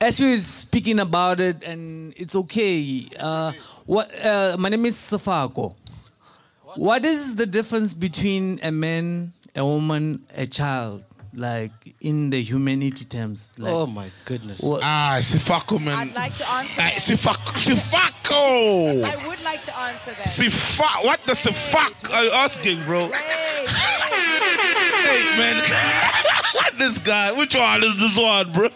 as we were speaking about it, and it's okay. Uh, what? Uh, my name is Safako. what is the difference between a man, a woman, a child, like in the humanity terms? Like, Oh my goodness. what- Ah, Sifako, man. I'd like to answer Ah, that. Sifako. Sifako. I would like to answer that. Sifa. What the Sifak are you asking, bro? Wait, wait. Hey, man. this guy. Which one is this one, bro?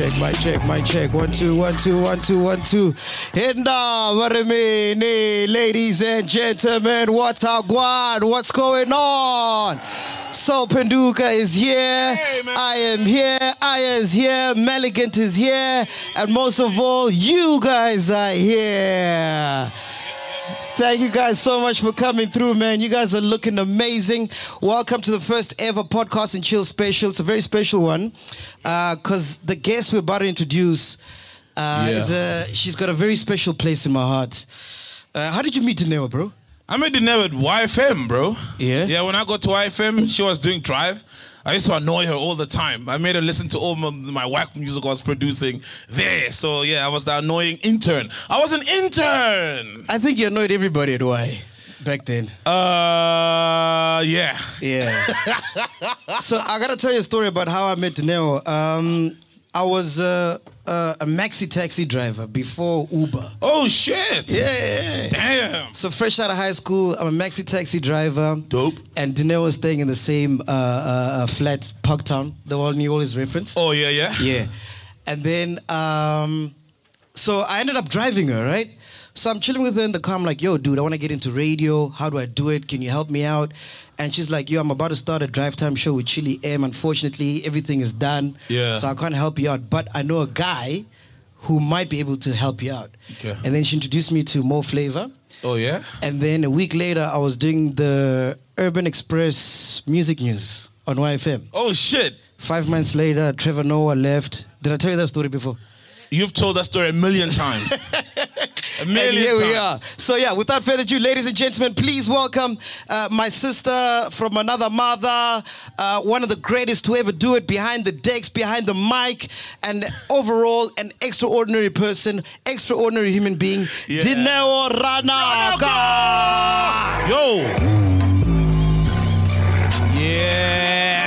Check, my check, my check. One, two, one, two, one, two, one, two. Hinda, I eh, ladies and gentlemen, what a guan, what's going on? Sol Phenduka is here, I am here, Aya is here, Maligant is here, and most of all, you guys are here. Thank you guys so much for coming through, man. You guys are looking amazing. Welcome to the first ever podcast and chill special. It's a very special one because the guest we're about to introduce uh, Yeah. is a, she's got a very special place in my heart. Uh, how did you meet Dineo, bro? I met the at YFM, bro. Yeah? Yeah, when I got to YFM, she was doing Drive. I used to annoy her all the time. I made her listen to all my, my whack music I was producing there. So, yeah, I was the annoying intern. I was an intern. I think you annoyed everybody at Y back then. Uh, yeah. Yeah. so I gotta tell you a story about how I met Dineo. Um, I was uh, uh, a maxi taxi driver before Uber. Oh, shit. Yeah. Damn. So fresh out of high school, I'm a maxi taxi driver. Dope. And Dineo was staying in the same uh, uh, uh, flat, Parktown, the one you always reference. Oh, yeah, yeah. Yeah. And then, um, so I ended up driving her, right? So I'm chilling with her in the car. I'm like, yo, dude, I want to get into radio. How do I do it? Can you help me out? And she's like, yo, I'm about to start a drive time show with Chili M. Unfortunately, everything is done. Yeah. So I can't help you out. But I know a guy who might be able to help you out. Okay. And then she introduced me to Mo Flava. Oh, yeah? And then a week later, I was doing the Urban Express music news on YFM. Oh, shit. Five months later, Trevor Noah left. Did I tell you that story before? You've told that story a million times. a And here times. we are. So yeah, without further ado, ladies and gentlemen, please welcome uh, my sister from another mother, uh, one of the greatest to ever do it behind the decks, behind the mic, and overall an extraordinary person, extraordinary human being, Yeah. Dineo Ranaka. Yo. Yeah.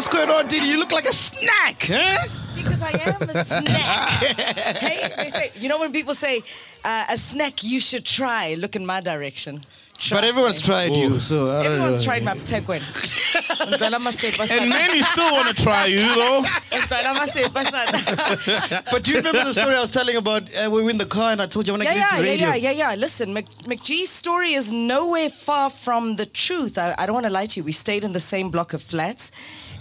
What's going on, Diddy? You look like a snack, huh? Because I am a snack. hey, they say, you know when people say uh, a snack you should try, look in my direction. But everyone's me. tried you, so I don't Everyone's know. tried my mtekwen. Ngicela And many still want to try you, though. Ngicela amasepa sana. But do you remember the story I was telling about uh, we were in the car and I told you I want to Yeah, get yeah, into yeah, yeah, yeah, yeah. Listen, Mc, MacG's story is nowhere far from the truth. I, I don't want to lie to you. We stayed in the same block of flats.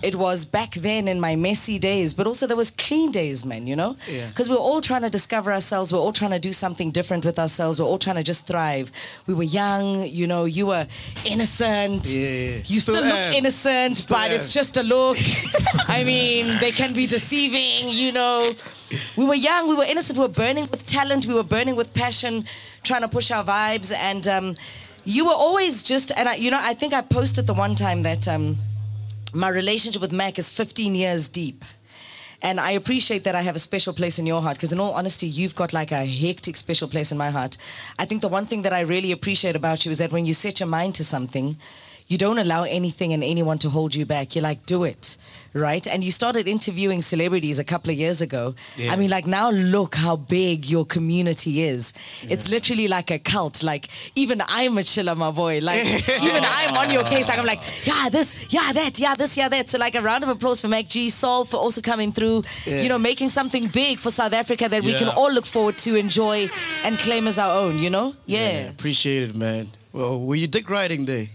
It was back then in my messy days, but also there was clean days, man, you know? Yeah. Because we were all trying to discover ourselves. We are all trying to do something different with ourselves. We are all trying to just thrive. We were young, you know, you were innocent. Yeah, yeah. You Still still, look am. innocent, Still but am. it's just a look. I mean, they can be deceiving, you know. We were young, we were innocent, we were burning with talent, we were burning with passion, trying to push our vibes. And um, you were always just, and I, you know, I think I posted the one time that um, my relationship with Mac is 15 years deep. And I appreciate that I have a special place in your heart because, in all honesty, you've got like a hectic special place in my heart. I think the one thing that I really appreciate about you is that when you set your mind to something, you don't allow anything and anyone to hold you back. You're like, do it, right? And you started interviewing celebrities a couple of years ago. I mean, like, now look how big your community is. It's literally like a cult. Like, even I'm a chiller, my boy. Like, even I'm on your case. Like, I'm like, yeah, this, yeah, that, yeah, this, yeah, that. So, like, a round of applause for Mac G, Sol for also coming through, you know, making something big for South Africa that we can all look forward to, enjoy, and claim as our own, you know? Yeah. Appreciate it, man. Well, were you dick riding there?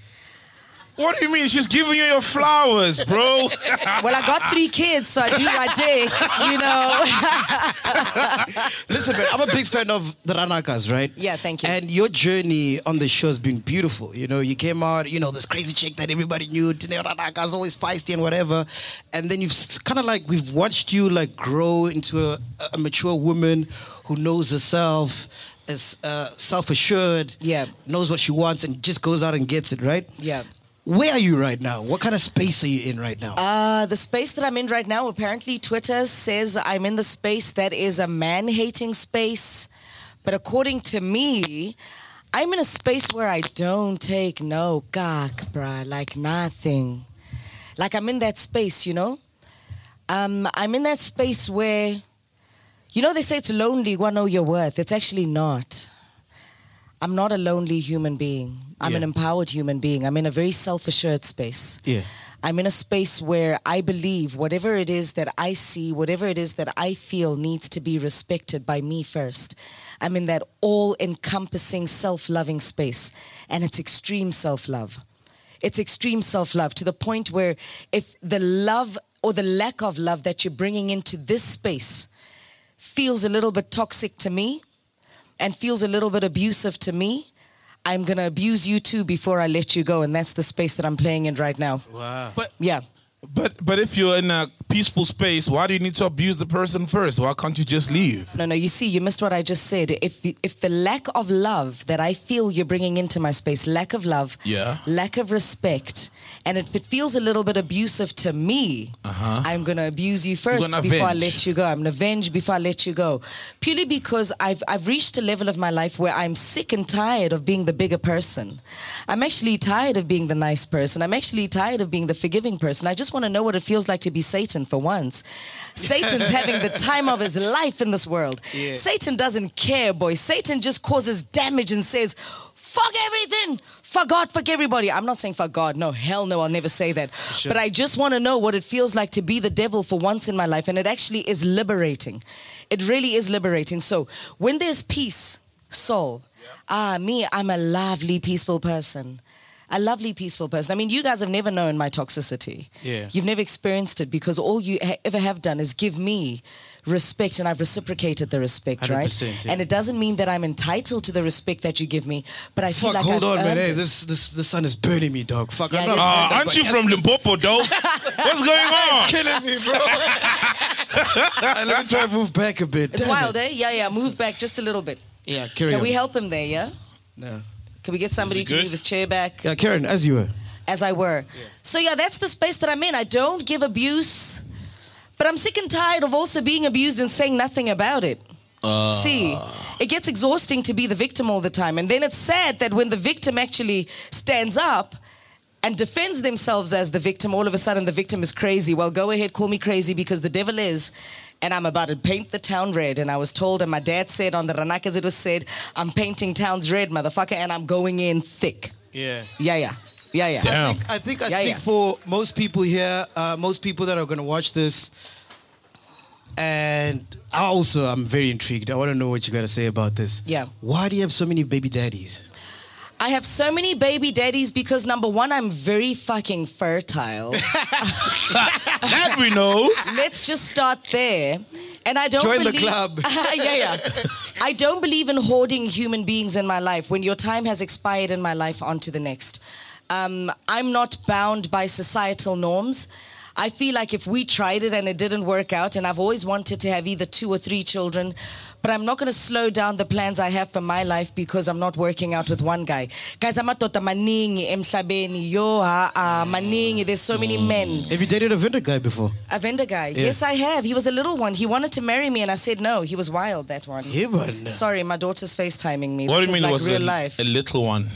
What do you mean? She's giving you your flowers, bro. Well, I got three kids, so I do my dick, you know. Listen, man, I'm a big fan of the Ranakas, right? Yeah, thank you. And your journey on the show has been beautiful. You know, you came out, you know, this crazy chick that everybody knew, Dineo Ranaka's always feisty and whatever. And then you've kind of like, we've watched you like grow into a, a mature woman who knows herself, is uh, self assured, Yeah. knows what she wants, and just goes out and gets it, right? Yeah. Where are you right now? What kind of space are you in right now? Uh, the space that I'm in right now, apparently Twitter says I'm in the space that is a man hating space. But according to me, I'm in a space where I don't take no cock, bruh. Like nothing. Like I'm in that space, you know? Um, I'm in that space where, you know, they say it's lonely, one know your worth. It's actually not. I'm not a lonely human being. I'm Yeah. an empowered human being. I'm in a very self assured space. Yeah. I'm in a space where I believe whatever it is that I see, whatever it is that I feel needs to be respected by me first. I'm in that all encompassing self loving space, and it's extreme self love. It's extreme self love to the point where if the love or the lack of love that you're bringing into this space feels a little bit toxic to me and feels a little bit abusive to me, I'm going to abuse you too before I let you go. And that's the space that I'm playing in right now. Wow. but Yeah. but but if you're in a peaceful space, why do you need to abuse the person first? Why can't you just leave? No, no, you see, you missed what I just said. If if the lack of love that I feel you're bringing into my space, lack of love, Yeah. lack of respect, and if it feels a little bit abusive to me, uh-huh. I'm gonna abuse you 1st gonna before I let you go. I'm gonna avenge before I let you go, purely because I've I've reached a level of my life where I'm sick and tired of being the bigger person. I'm actually tired of being the nice person. I'm actually tired of being the forgiving person. I just want to know what it feels like to be Satan for once. Satan's having the time of his life in this world. Satan doesn't care, boy. Satan just causes damage and says, fuck everything. Fuck God, fuck everybody. I'm not saying fuck God. No, hell no, I'll never say that. But I just want to know what it feels like to be the devil for once in my life. And it actually is liberating. It really is liberating. So when there's peace, soul, ah, me, I'm a lovely, peaceful person. A lovely, peaceful person. I mean, you guys have never known my toxicity. Yeah. You've never experienced it because all you ha- ever have done is give me respect and I've reciprocated the respect, right? yeah. And it doesn't mean that I'm entitled to the respect that you give me, but I feel Fuck, like hold I've on, man. earned Hey, it. this this the sun is burning me, dog. Fuck, Yeah, I'm not. yeah. Ah, aren't but you from Limpopo, dog? What's going on? killing me, bro? Let me try to move back a bit. It's Damn wild, it. eh? Yeah, yeah. Move back just a little bit. Yeah, carry Can on. we help him there, yeah? No. Can we get somebody to move his chair back? Yeah, Karen, as you were. as I were. So yeah, that's the space that I'm in. I don't give abuse, but I'm sick and tired of also being abused and saying nothing about it. Ah. See, it gets exhausting to be the victim all the time, and then it's sad that when the victim actually stands up and defends themselves as the victim, all of a sudden the victim is crazy. Well, go ahead, call me crazy because the devil is. And I'm about to paint the town red. And I was told, and my dad said on the Ranakas, it was said, I'm painting towns red, motherfucker, and I'm going in thick. Yeah. Yeah, yeah. Yeah, yeah. Damn. I think I, think I Yeah, speak yeah. for most people here, uh, most people that are going to watch this. And I also, I'm very intrigued. I want to know what you got to say about this. Yeah. Why do you have so many baby daddies? I have so many baby daddies because number one, I'm very fucking fertile. That we know. Let's just start there. And I don't Join the believe, club. yeah, yeah. I don't believe in hoarding human beings in my life. When your time has expired in my life, on to the next. Um, I'm not bound by societal norms. I feel like if we tried it and it didn't work out, and I've always wanted to have either two or three children, but I'm not going to slow down the plans I have for my life because I'm not working out with one guy. Guys, I'm amadoda maningi emhlabeni yo ha ah, maningi. There's so many men. Have you dated a vendor guy before? A vendor guy. Yes, I have. He was a little one. He wanted to marry me, and I said no. He was wild. That one. Yeah, but Sorry, my daughter's FaceTiming me. What do you mean like it was real a, life? a little one?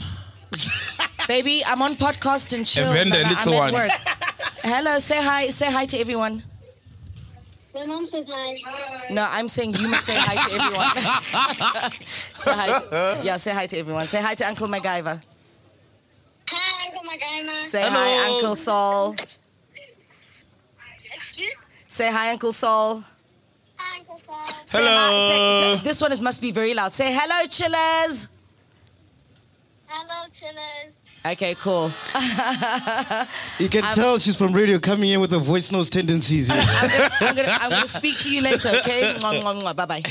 Baby, I'm on podcast and chill. vendor, Nana, little I'm at one. work. Hello, say hi. Say hi to everyone. My mom says hi. No, I'm saying you must say hi to everyone. say hi. To, yeah, say hi to everyone. Say hi to Uncle MacGyver. Hi, Uncle MacGyver. Say hi, Uncle Sol. Excuse? Say hi, Uncle Sol. Hi, Uncle Paul. Say Hello. hi- say- say- this one is, must be very loud. Say hello, chillers. Hello, chillers. Okay, cool. you can tell she's from radio coming in with the voice notes tendencies. here. I'm gonna, I'm, gonna, I'm gonna speak to you later, okay? Bye bye.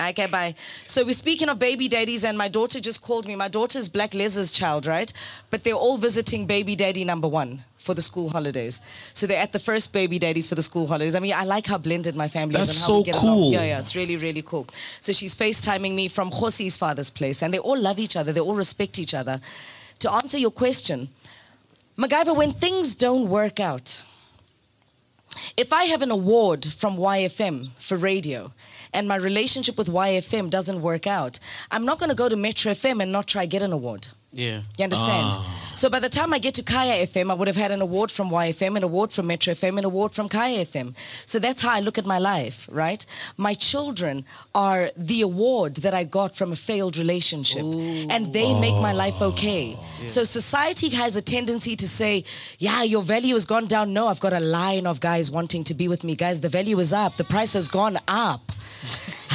Okay, bye. So we're speaking of baby daddies, and my daughter just called me. My daughter's Black Les's child, right? But they're all visiting baby daddy number one for the school holidays. So they're at the first baby daddies for the school holidays. I mean, I like how blended my family That's is and how so we get along. cool. Yeah, yeah, it's really, really cool. So she's FaceTiming me from Josi's father's place, and they all love each other. They all respect each other. To answer your question, MacGyver, when things don't work out, if I have an award from YFM for radio and my relationship with YFM doesn't work out, I'm not going to go to Metro FM and not try get an award. Yeah. You understand? Ah. So by the time I get to Kaya FM, I would have had an award from YFM, an award from Metro FM, an award from Kaya FM. So that's how I look at my life, right? My children are the award that I got from a failed relationship. And they make my life ah. okay. So society has a tendency to say, yeah, your value has gone down. No, I've got a line of guys wanting to be with me. Guys, the value is up. The price has gone up.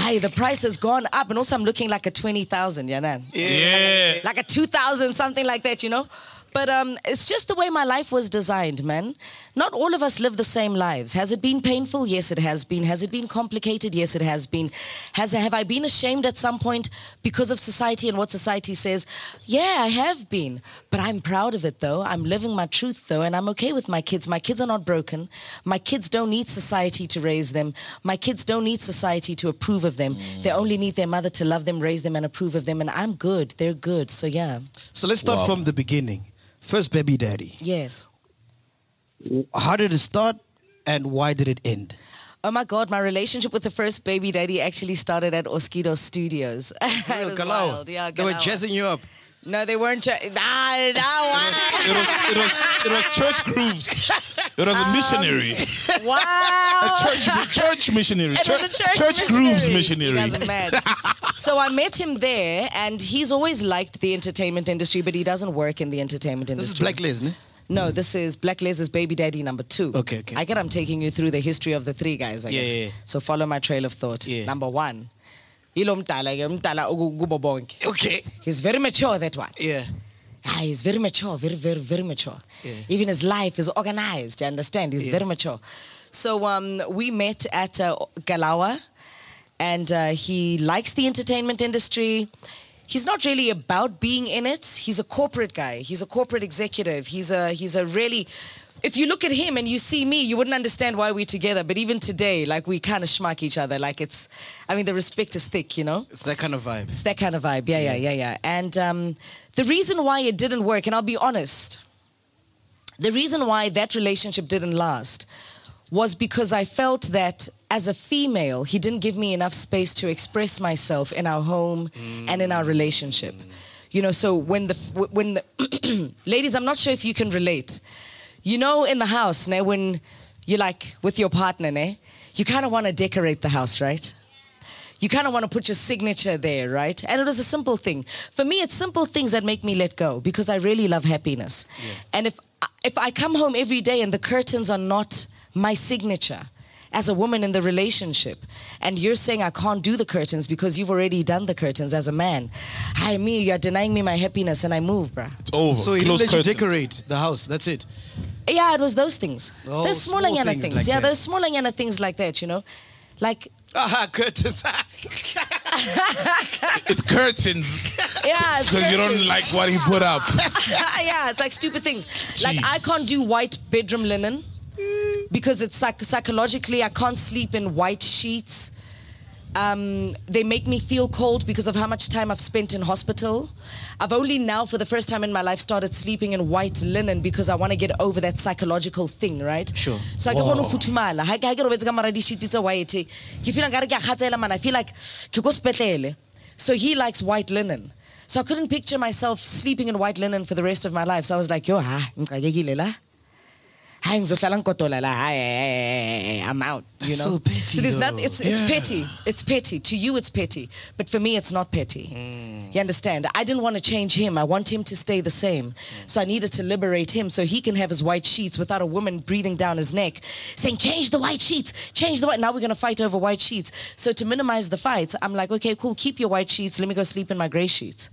Hi, the price has gone up. And also I'm looking like a 20,000, yeah, man Yeah. like a 2000 something like that you know but um, it's just the way my life was designed man. Not all of us live the same lives. Has it been painful? Yes it has been. Has it been complicated? Yes it has been. Has have i been ashamed at some point because of society and what society says? Yeah i have been. But i'm proud of it though. I'm living my truth though and i'm okay with my kids. My kids are not broken. My kids don't need society to raise them. My kids don't need society to approve of them. They only need their mother to love them raise them and approve of them and i'm good. They're good. So yeah. So let's start Wow. from the beginning. First baby daddy. yes How did it start and why did it end? Oh my God, my relationship with the first baby daddy actually started at Oskido Studios. it was Kalau. wild. Yeah, they were jazzing you up. No, they weren't. Ch- nah, nah, It was it was it was church grooves. It was a um, missionary. wow. wow. Church church missionary. It was a church, grooves You missionary. guys are mad. so I met him there, and he's always liked the entertainment industry, but he doesn't work in the entertainment industry. This is industry. Black Liz, ne? No, this is Black Les's baby daddy number two. Okay, okay. I get I'm taking you through the history of the three guys. I Yeah, yeah, yeah. So follow my trail of thought. Yeah. Number one, ilo mdala ke, mdala kubo bonke. Okay. He's very mature, that one. Yeah. Ah, he's very mature, very, very, very mature. Yeah. Even his life is organized, you understand? He's Yeah. very mature. So um, we met at uh, Kalawa, and uh, he likes the entertainment industry. He's not really about being in it. He's a corporate guy. He's a corporate executive. He's a he's a really. If you look at him and you see me, you wouldn't understand why we're together. But even today, like we kind of schmuck each other. Like it's, I mean, the respect is thick, you know. It's that kind of vibe. It's that kind of vibe. Yeah, yeah, yeah, yeah. And um, the reason why it didn't work, and I'll be honest, the reason why that relationship didn't last was because I felt that as a female, he didn't give me enough space to express myself in our home and in our relationship. You know, so when the when the ladies, I'm not sure if you can relate. You know, in the house, ne, when you're like with your partner, ne, you kind of want to decorate the house, right? You kind of want to put your signature there, right? And it was a simple thing. For me, it's simple things that make me let go because I really love happiness. And if if I come home every day and the curtains are not my signature as a woman in the relationship, and you're saying I can't do the curtains because you've already done the curtains as a man, hi me, you're denying me my happiness, and I move, bruh. It's over. So he Close didn't let you decorate the house. That's it. Yeah, it was those things. Oh, those smaller small things things. like yeah, that. those smaller yana things like that, you know? Like, Ah, curtains. It's curtains yeah, because you don't like what he put up. yeah, it's like stupid things. Like I can't do white bedroom linen because it's psych- psychologically I can't sleep in white sheets. Um, they make me feel cold because of how much time I've spent in hospital. I've only now, for the first time in my life, started sleeping in white linen because I want to get over that psychological thing, right? Sure. So I kgone go futhumala. Ha ke ha ke robetse ka mora di-sheet tse white. Ke feel nkare ke a kgathaela, man. I feel like ke ko sepetlele. So he likes white linen. So I couldn't picture myself sleeping in white linen for the rest of my life. So I was like, yo, ha, I'm out, you know. so petty, So there's not though. it's it's petty. It's petty. To you it's petty, but for me it's not petty. You understand? I didn't want to change him. I want him to stay the same. So I needed to liberate him so he can have his white sheets without a woman breathing down his neck saying, "Change the white sheets. Change the white." Now we're going to fight over white sheets. So to minimize the fights, I'm like, "Okay, cool. Keep your white sheets. Let me go sleep in my gray sheets."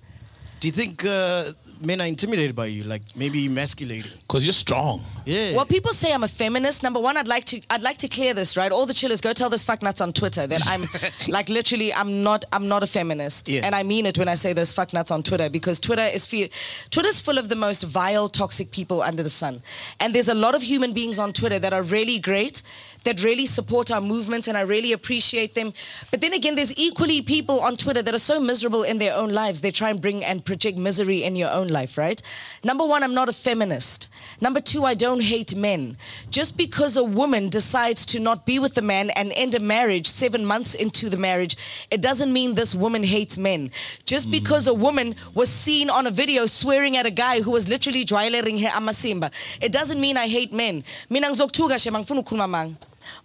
Do you think uh, men are intimidated by you? Like maybe emasculated? Because you're strong. Yeah. Well, people say I'm a feminist. Number one, I'd like to I'd like to clear this, right? All the chillers, go tell those fucknuts on Twitter that I'm like literally I'm not I'm not a feminist, Yeah. and I mean it when I say those fucknuts on Twitter because Twitter is fe- Twitter's full of the most vile, toxic people under the sun, and there's a lot of human beings on Twitter that are really great. That really support our movement and I really appreciate them. But then again, there's equally people on Twitter that are so miserable in their own lives. They try and bring and project misery in your own life, right? Number one, I'm not a feminist. Number two, I don't hate men. Just because a woman decides to not be with a man and end a marriage seven months into the marriage, it doesn't mean this woman hates men. Just mm-hmm. because a woman was seen on a video swearing at a guy who was literally drylaring her amasimba, it doesn't mean I hate men. Mina ngizokuthuka she mangifuna ukukhuluma.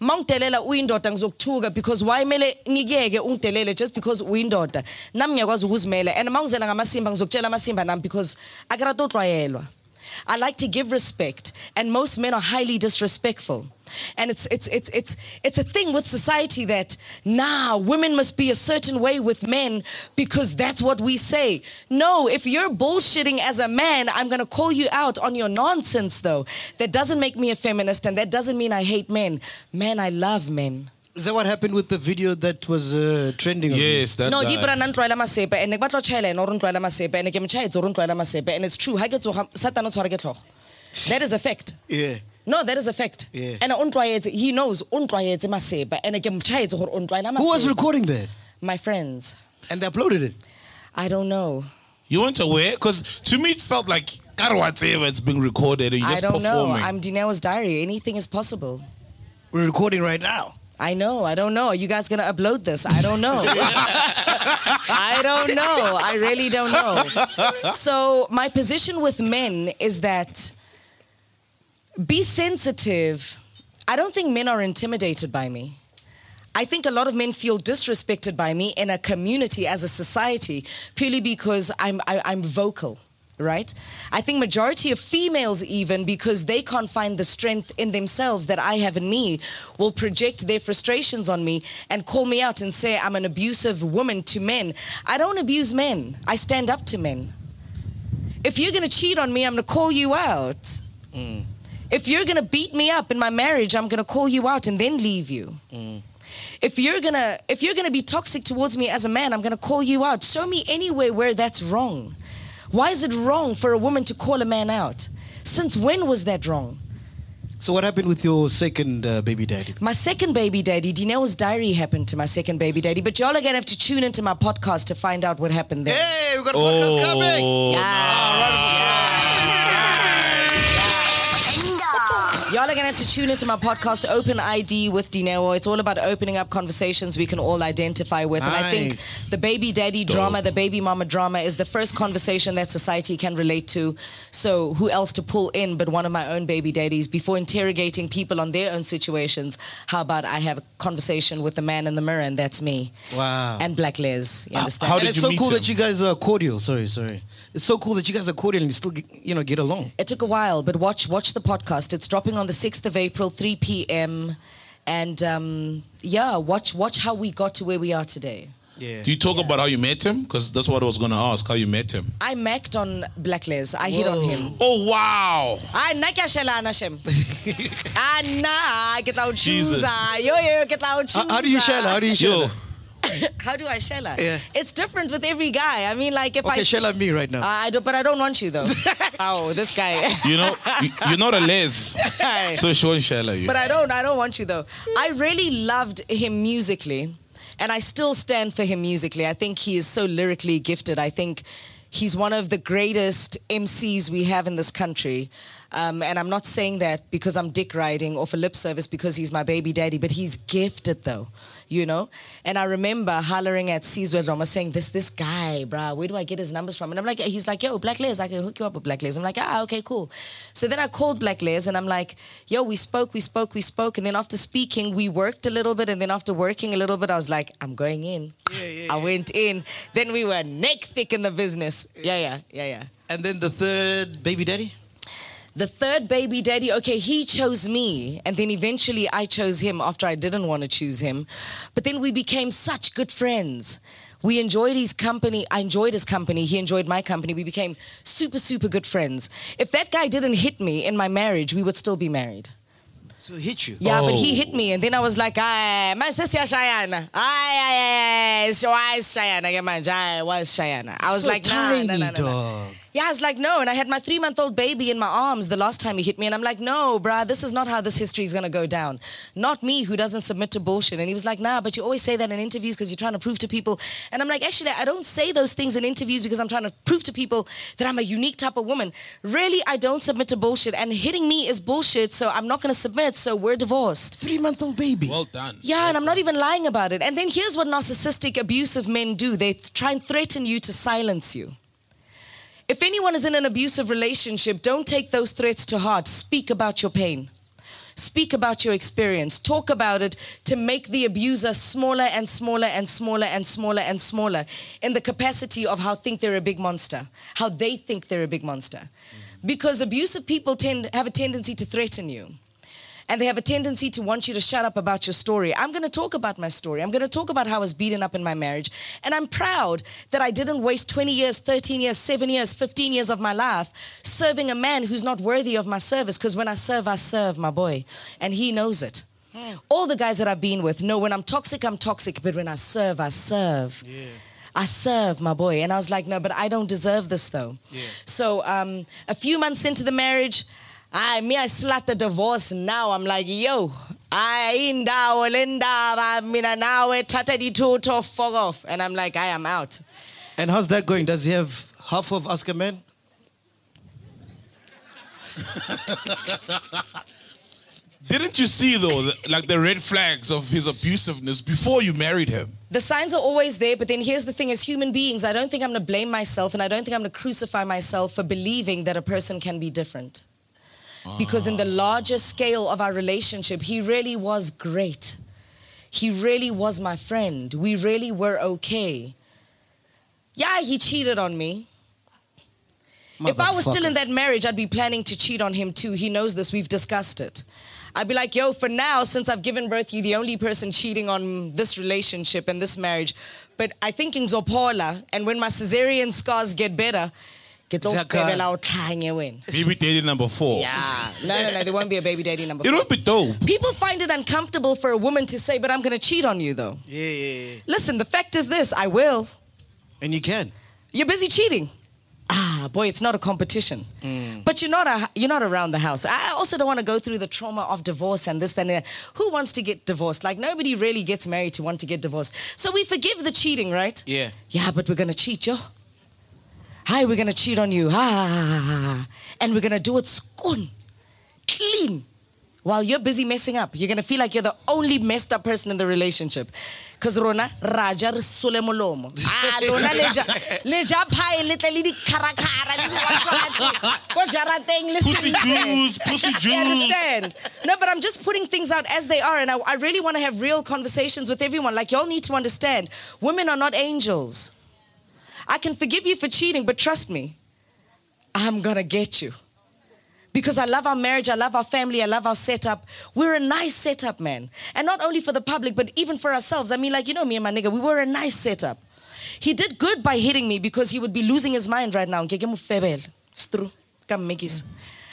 Mawungdelela uyindoda ngizokuthuka because why mele ngikeke ungidelele just because uyindoda. Nami ngiyakwazi ukuzimela and mawungizela ngamasimba ngizokutshela amasimba nami because akarata uxwayelwa. I like to give respect, and most men are highly disrespectful. And it's it's it's it's it's a thing with society that now women must be a certain way with men because that's what we say. No, if you're bullshitting as a man, I'm gonna call you out on your nonsense though. That doesn't make me a feminist and that doesn't mean I hate men. Man, I love men. Is that what happened with the video that was uh, trending? Yes, that no di bra nna ntloela masepe and ne ke batla go tšhaela ene ore ntloela masepe and ke mo tšhaetse ore masepe and it's true ha ke tsoga satane o tshwara ke tlhogo that is a fact Yeah. No that is a fact Yeah. and o ntlwaetse he knows o ntlwaetse masepa and ke mo tšhaetse gore o ntloela Who was recording that? my friends And they uploaded it. i don't know You weren't aware? Because to me it felt like God whatever it's being recorded and you're i don't know i'm Dineo's diary anything is possible We're recording right now. I know. I don't know. Are you guys gonna upload this? I don't know. I don't know. I really don't know. So my position with men is that be sensitive. I don't think men are intimidated by me. I think a lot of men feel disrespected by me in a community as a society purely because I'm I, I'm vocal, right? I think majority of females even because they can't find the strength in themselves that I have in me will project their frustrations on me and call me out and say I'm an abusive woman to men. I don't abuse men. I stand up to men. If you're going to cheat on me, I'm going to call you out. Mm. If you're gonna beat me up in my marriage, I'm gonna call you out and then leave you. If you're gonna if you're gonna be toxic towards me as a man, I'm gonna call you out. Show me anywhere where that's wrong. Why is it wrong for a woman to call a man out? Since when was that wrong? So what happened with your second uh, baby daddy? My second baby daddy, Dineo's diary happened to my second baby daddy, but y'all are gonna have to tune into my podcast to find out what happened there. Hey, we got a podcast coming. Oh, Y'all are gonna have to tune into my podcast, Open ID with Dineo. It's all about opening up conversations we can all identify with. And I think the baby daddy drama, the baby mama drama is the first conversation that society can relate to. So who else to pull in but one of my own baby daddies before interrogating people on their own situations? How about I have a conversation with the man in the mirror and that's me. Wow. And Black Les. You ah, understand? how and it's you so meet cool him? that you guys are cordial. Sorry, sorry. It's so cool that you guys are cordial and you still, you know, get along. It took a while, but watch watch the podcast. It's dropping on the sixth of April, three p.m. And um, yeah, watch watch how we got to where we are today. Yeah. Do you talk about how you met him? Because that's what I was going to ask. How you met him? I macked on Black Les. I hit on him. Oh wow! I na kya siya lana shem. Ah, na, get out Jesus. choose. Yo, yo, get out choose. How, how do you share? How do you share? Yo, How do I shella? Yeah. It's different with every guy. I mean, like if I Okay, share like me right now. I do, but I don't want you though. oh, this guy. you know, you, you're not a les, Hey. so she won't share like you. But I don't. I don't want you though. I really loved him musically, and I still stand for him musically. I think he is so lyrically gifted. I think he's one of the greatest MCs we have in this country. Um, and I'm not saying that because I'm dick riding or for lip service because he's my baby daddy, but he's gifted though, you know? And I remember hollering at Caesar Roma saying, this, this guy, bruh, where do I get his numbers from? And I'm like, he's like, yo, Black Les, I can hook you up with Black Les. I'm like, ah, okay, cool. So then I called Black Les and I'm like, yo, we spoke, we spoke, we spoke. And then after speaking, we worked a little bit. And then after working a little bit, I was like, I'm going in. Yeah, yeah. I went in. Then we were neck thick in the business. Yeah, yeah, yeah, yeah. And then the third baby daddy? The third baby daddy, okay, he chose me. And then eventually I chose him after I didn't want to choose him. But then we became such good friends. We enjoyed his company. I enjoyed his company. He enjoyed my company. We became super, super good friends. If that guy didn't hit me in my marriage, we would still be married. So he hit you. Yeah, but he Oh. hit me, and then I was like, "Ay, my sister Shayana, ay, ay, ay, ay, so I Shayana, yeah, man, I was Shayana." I was So like, nah, tiny, nah, nah, nah, nah. dog. Yeah, I was like, no, and I had my three-month-old baby in my arms the last time he hit me, and I'm like, no, bruh, this is not how this history is gonna go down. Not me, who doesn't submit to bullshit. And he was like, nah, but you always say that in interviews because you're trying to prove to people. And I'm like, actually, I don't say those things in interviews because I'm trying to prove to people that I'm a unique type of woman. Really, I don't submit to bullshit, and hitting me is bullshit, so I'm not gonna submit. So we're divorced. Three month old baby. well done. Yeah, and I'm not even lying about it. And then here's what narcissistic, abusive men do they th- try and threaten you to silence you. If anyone is in an abusive relationship, don't take those threats to heart. Speak about your pain. Speak about your experience. Talk about it to make the abuser smaller and smaller and smaller and smaller and smaller in the capacity of how think they're a big monster, how they think they're a big monster. Mm-hmm. Because abusive people tend have a tendency to threaten you and they have a tendency to want you to shut up about your story. I'm going to talk about my story. I'm going to talk about how I was beaten up in my marriage. And I'm proud that I didn't waste 20 years, 13 years, 7 years, 15 years of my life serving a man who's not worthy of my service. Because when I serve, I serve, my boy. And he knows it. All the guys that I've been with know when I'm toxic, I'm toxic. But when I serve, I serve. I serve my boy. And I was like, no, but I don't deserve this though. So um, a few months into the marriage, I me I slat the divorce now. I'm like, yo, I indawo lendaba mina nawe tata di toto fuck off. And I'm like, I am out. And how's that going? Does he have half of Ask a Man? Didn't you see though, the, like the red flags of his abusiveness before you married him? The signs are always there, but then here's the thing as human beings, I don't think I'm gonna blame myself and I don't think I'm gonna crucify myself for believing that a person can be different. Because in the ah. larger scale of our relationship, he really was great. He really was my friend. We really were okay. Yeah, he cheated on me. If I was still in that marriage, I'd be planning to cheat on him too. He knows this. We've discussed it. I'd be like, yo, for now, since I've given birth, you're the only person cheating on this relationship and this marriage. But I think in Zopola, and when my cesarean scars get better, Ke tlo febela o tlhanye wena. Baby daddy number four. Yeah. No, no, no. There won't be a baby daddy number It four. would be dope. People find it uncomfortable for a woman to say, but I'm going to cheat on you, though. Yeah, yeah, yeah. Listen, the fact is this I will. And you can. You're busy cheating. Ah, boy, it's not a competition. But you're not a, you're not around the house. I also don't want to go through the trauma of divorce and this and that. Who wants to get divorced? Like nobody really gets married to want to get divorced. So we forgive the cheating, right? Yeah. Yeah, but we're gonna cheat, yo. Hi, we're gonna cheat on you. Ah, and we're gonna do it skun, clean. While you're busy messing up, you're gonna feel like you're the only messed up person in the relationship. Cause rona raja re sole molomo. Ah, lona leja leja pie le tle le di karakara le di watswatsi. Ko jarateng le Pussy juice, pussy You juice. understand? No, but I'm just putting things out as they are, and I, I really want to have real conversations with everyone. Like, y'all need to understand women are not angels. I can forgive you for cheating, but trust me, I'm gonna get you. Because I love our marriage, I love our family, I love our setup. We're a nice setup, man. And not only for the public, but even for ourselves. I mean, like, you know me and my nigga, we were a nice setup. He did good by hitting me because he would be losing his mind right now. It's. Come.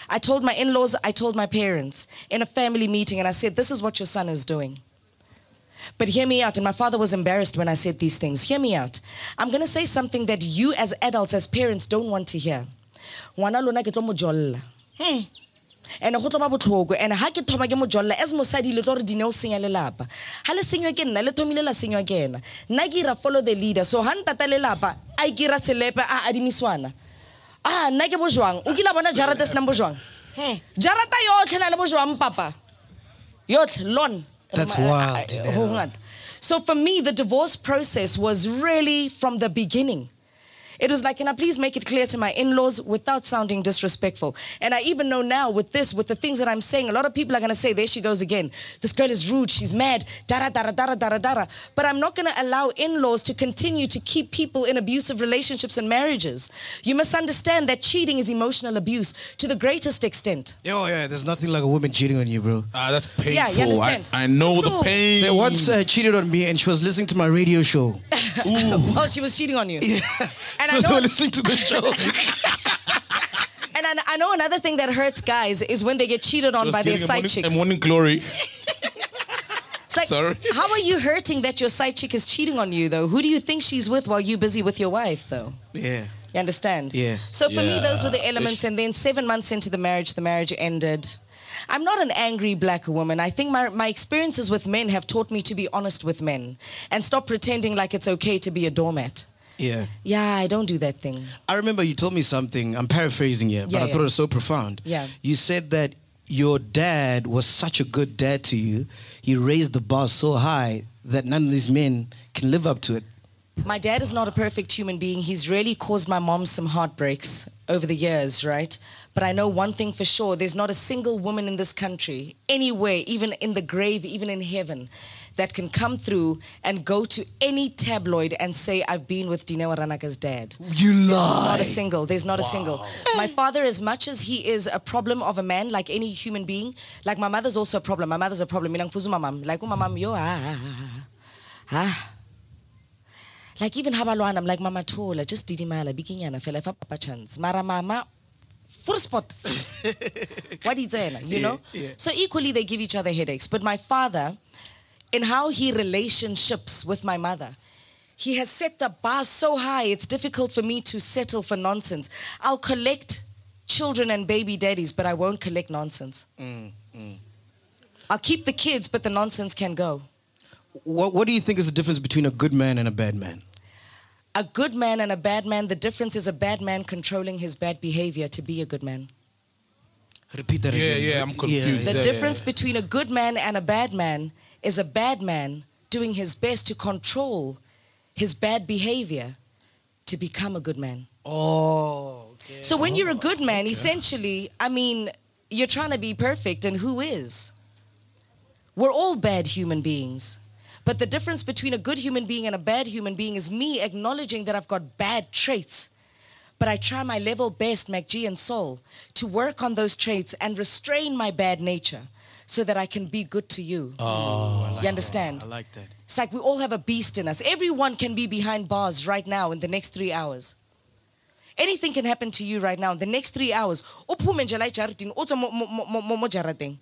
I told my in laws, I told my parents in a family meeting, and I said, This is what your son is doing. But hear me out. And my father was embarrassed when I said these things. Hear me out. I'm going to say something that you, as adults, as parents, don't want to hear. Ngwana lona ke tlo mo jolla. Hmm. And go tlo ba botlhoko and ha ke thoma ke mo jolla as mosadi le tlo re dine o senya lelapa ha le senywa ke nna le thomile la senywa ke ena nna ke ira follow the leader so ha ntata lelapa a ke ira selepe a adimiswana ah nna ke bojwang o kila bona jarata senang bojwang Hmm. jarata yotlhe na le bojwang papa yotlhe lon That's ma- wild, Dineo. ho ngata. So for me, the divorce process was really from the beginning. It was like, can I please make it clear to my in laws without sounding disrespectful? And I even know now with this, with the things that I'm saying, a lot of people are going to say, there she goes again. This girl is rude. She's mad. Dara, dara, dara, dara, dara. But I'm not going to allow in laws to continue to keep people in abusive relationships and marriages. You must understand that cheating is emotional abuse to the greatest extent. Yo, yeah, there's nothing like a woman cheating on you, bro. Ah, that's painful. Yeah, you understand? I, I know No. the pain. They once uh, cheated on me and she was listening to my radio show. Oh, she was cheating on you. And I so they know were listening to the show. And I, I know another thing that hurts guys is when they get cheated on by their side morning, chicks. A morning glory. It's like, Sorry. how are you hurting that your side chick is cheating on you, though? Who do you think she's with while you're busy with your wife, though? yeah. You understand? Yeah. So for me, those were the elements. And then seven months into the marriage, the marriage ended. I'm not an angry black woman. I think my, my experiences with men have taught me to be honest with men and stop pretending like it's okay to be a doormat. Yeah. Yeah, I don't do that thing. I remember you told me something. I'm paraphrasing here, but Yeah, I yeah. thought it was so profound. Yeah. You said that your dad was such a good dad to you. He raised the bar so high that none of these men can live up to it. My dad is not a perfect human being. He's really caused my mom some heartbreaks over the years, right? But I know one thing for sure there's not a single woman in this country, anywhere, even in the grave, even in heaven, that can come through and go to any tabloid and say, I've been with Dineo Ranaka's dad. You lie. There's not a single. There's not a single. My father, as much as he is a problem of a man, like any human being, like my mother's also a problem. My mother's a problem. Milang fuzu mamam. Like my mom, yo ah ah. Like even habalwana, I'm like mama tola, just didimala, bikinyana, fela fa papa chance. Mara mama, full spot. what is it? You know? yeah. So equally they give each other headaches. But my father, in how he relationships with my mother, he has set the bar so high, it's difficult for me to settle for nonsense. I'll collect children and baby daddies, but I won't collect nonsense. Mm, mm. I'll keep the kids, but the nonsense can go. What, what do you think is the difference between a good man and a bad man? A good man and a bad man, the difference is a bad man controlling his bad behavior to be a good man. Repeat that Yeah, again. yeah, yeah, I'm confused. The Yeah, difference between a good man and a bad man is a bad man doing his best to control his bad behavior to become a good man. Oh, okay. So when you're a good man, essentially, I mean, you're trying to be perfect, and who is? We're all bad human beings. But the difference between a good human being and a bad human being is me acknowledging that I've got bad traits. But I try my level best, MacG and Sol, to work on those traits and restrain my bad nature so that I can be good to you. Oh, you understand? I like that. It's like we all have a beast in us. Everyone can be behind bars right now in the next three hours. Anything can happen to you right now. In the next three hours, o phume nje la ejareteng, o tswe mo- mo- mo- mo- jarateng.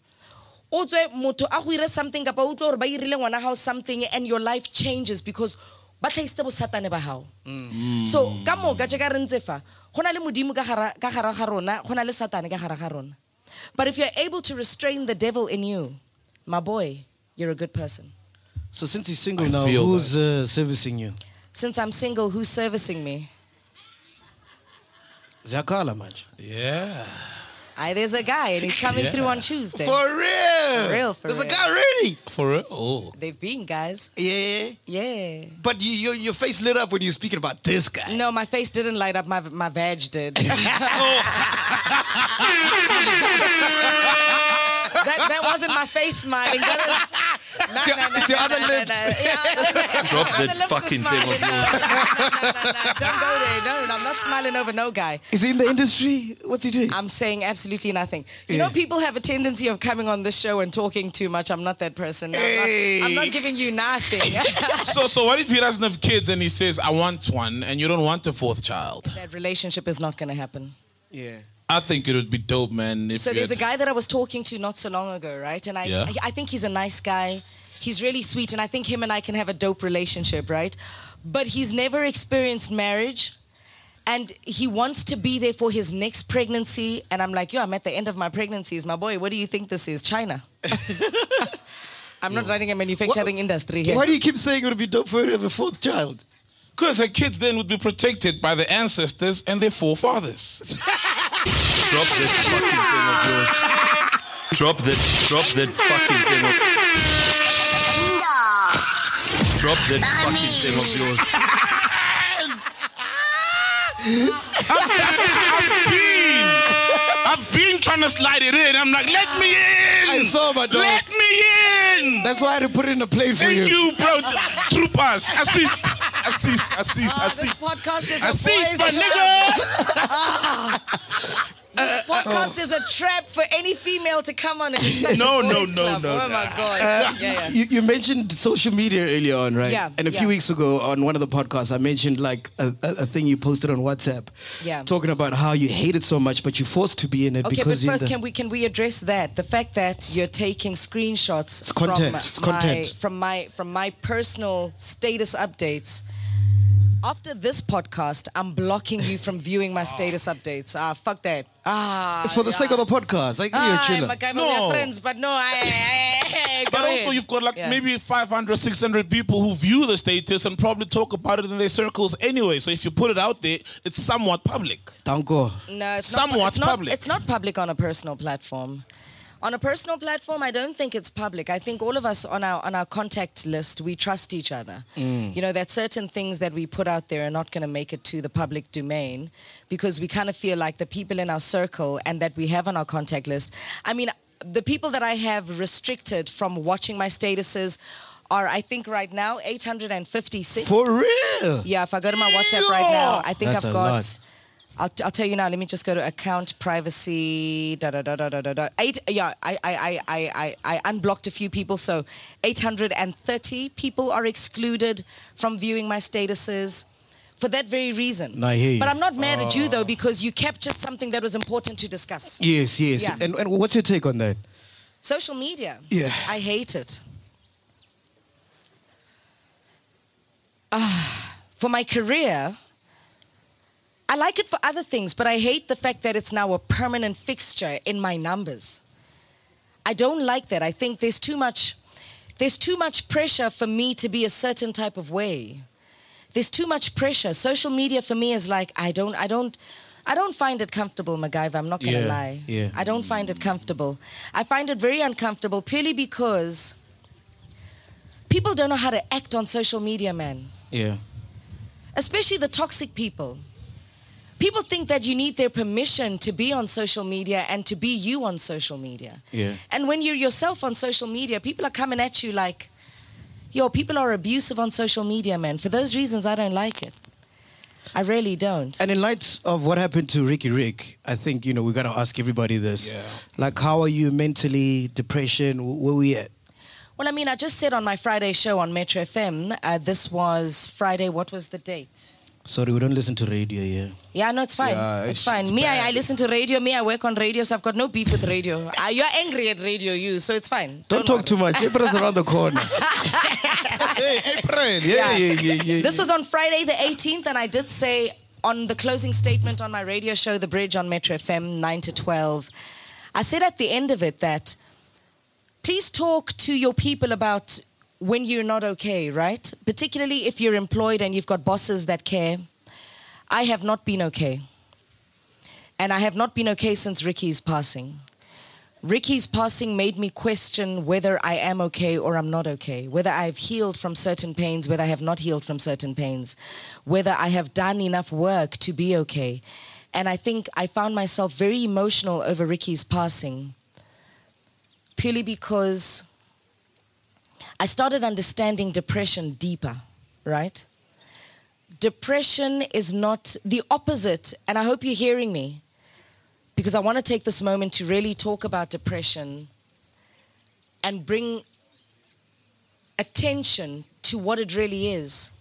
O tswe motho a go ire something kapa o utlwe gore ba irile ngwana something and your life changes because ba tlhagisitse bosatane ba hao mm. so ka moka je ka re ntse fa go na le modimo ka gara ka gara ga rona go na le satane ka gara ga rona but if you're able to restrain the devil in you my boy you're a good person So since he's single I now, who's uh, servicing you? since i'm single who's servicing me Zakala, manje. Yeah. I, there's a guy and he's coming through on tuesday For real. For real, for There's a guy ready. For real? Oh. they've been guys Yeah. yeah But you, your, your face lit up when you were speaking about this guy. no my face didn't light up my, my vag did that, that wasn't my face smiling that was no, It's your- no, no, it's your no, other no, lips. no, no. Drop other that fucking thing smiling. of No, yours. no, no, no, no, no. Don't go there. No, no, I'm not smiling over no guy. Is he in the industry? What's he doing? I'm saying absolutely nothing. You Yeah. know, people have a tendency of coming on this show and talking too much. I'm not that person. I'm, Hey. not, I'm not giving you nothing. So, so what if he doesn't have kids and he says, I want one, and you don't want a fourth child? that relationship is not going to happen. yeah. I think it would be dope, man. If So you there's a guy that I was talking to not so long ago, right? And I, Yeah. I, I think he's a nice guy. He's really sweet, and I think him and I can have a dope relationship, right? But he's never experienced marriage, and he wants to be there for his next pregnancy. And I'm like, yo, I'm at the end of my pregnancies, my boy. What do you think this is, China? I'm not running a manufacturing industry here. Why do you keep saying it would be dope for you to have a fourth child? Because her kids then would be protected by the ancestors and their forefathers. Drop that fucking thing of yours. Drop that, drop that fucking thing of Drop that fucking thing of yours. been, I've been trying to slide it in. I'm like, let me in. I saw my dog. Let me in. That's why I had to put it in a plate for Thank you. you, bro. Troopers, assist, assist, assist, Ah, this assist. podcast is a Assist, boys' my club. nigga. This uh, uh, uh, podcast oh. is a trap for any female to come on. and It's such No, a no, boys' no, club. no, Oh my no. god. yeah, yeah. You, you mentioned social media earlier on, right? Yeah, And a few yeah. weeks ago on one of the podcasts, I mentioned like a, a, a thing you posted on WhatsApp. Yeah. Talking about how you hate it so much, but you're forced to be in it Okay, but because you're first, the, can we can we address that? The fact that you're taking screenshots It's content, from it's my content. from my from my personal status updates. After this podcast, I'm blocking you from viewing my status updates. Ah, fuck that. Ah, It's for the sake of the podcast. I agree, you're a Ah, chiller. my No. we are friends, but no, I. I- I- But go also, ahead. you've got like Yeah. maybe 500, 600 people who view the status and probably talk about it in their circles anyway. So if you put it out there, it's somewhat public. Danko. No, it's Somewhat not, it's not, public. It's not public on a personal platform. On a personal platform, I don't think it's public. I think all of us on our on our contact list, we trust each other. Mm. You know that certain things that we put out there are not going to make it to the public domain because we kind of feel like the people in our circle and that we have on our contact list. I mean, the people that I have restricted from watching my statuses are, I think, right now 856. For real? Yeah, if I go to my WhatsApp right now, I think That's I've got. lot. I'll, I'll tell you now. Let me just go to account privacy. Da da da da da da. da. Eight. Yeah, I I I I I unblocked a few people, so 830 people are excluded from viewing my statuses. For that very reason. No, I hear you. But I'm not mad at you though because you captured something that was important to discuss. Yes, yes. Yeah. And, and what's your take on that? Social media. Yeah. I hate it. Ah, for my career, I like it for other things, but I hate the fact that it's now a permanent fixture in my numbers. I don't like that. I think there's too much there's too much pressure for me to be a certain type of way. There's too much pressure. Social media for me is like I don't I don't I don't find it comfortable, MacGyver. I'm not gonna Yeah, lie. yeah. I don't find it comfortable. I find it very uncomfortable purely because people don't know how to act on social media, man Yeah. especially the toxic people. People think that you need their permission to be on social media and to be you on social media. Yeah. And when you're yourself on social media, people are coming at you like, yo, people are abusive on social media, man. For those reasons, I don't like it. I really don't. And in light of what happened to Riky Rick, I think, you know, we got to ask everybody this. Yeah. Like, how are you mentally, depression, wh- where we at? Well, I mean, I just said on my Friday show on Metro FM, uh, this was Friday, what was the date? Sorry, we don't listen to radio here. Yeah, no, it's fine. Yeah, it's, it's- fine. it's me, I. I listen to radio. Me, I work on radio, so I've got no beef with radio. uh, you're angry at radio, you, so it's fine. Don't, talk too much. April's around the corner. hey, April. Yeah, yeah, yeah, yeah. This was on Friday the 18th, and I did say on the closing statement on my radio show, The Bridge on Metro FM, 9 to 12, I said at the end of it that please talk to your people about when you're not okay, right? Particularly if you're employed and you've got bosses that care. I have not been okay. And I have not been okay since Riky's passing. Riky's passing made me question whether I am okay or I'm not okay, whether I've healed from certain pains, whether I have not healed from certain pains, whether I have done enough work to be okay. And I think I found myself very emotional over Riky's passing purely because I started understanding depression deeper, right? Depression is not the opposite, and I hope you're hearing me because I want to take this moment to really talk about depression and bring attention to what it really is.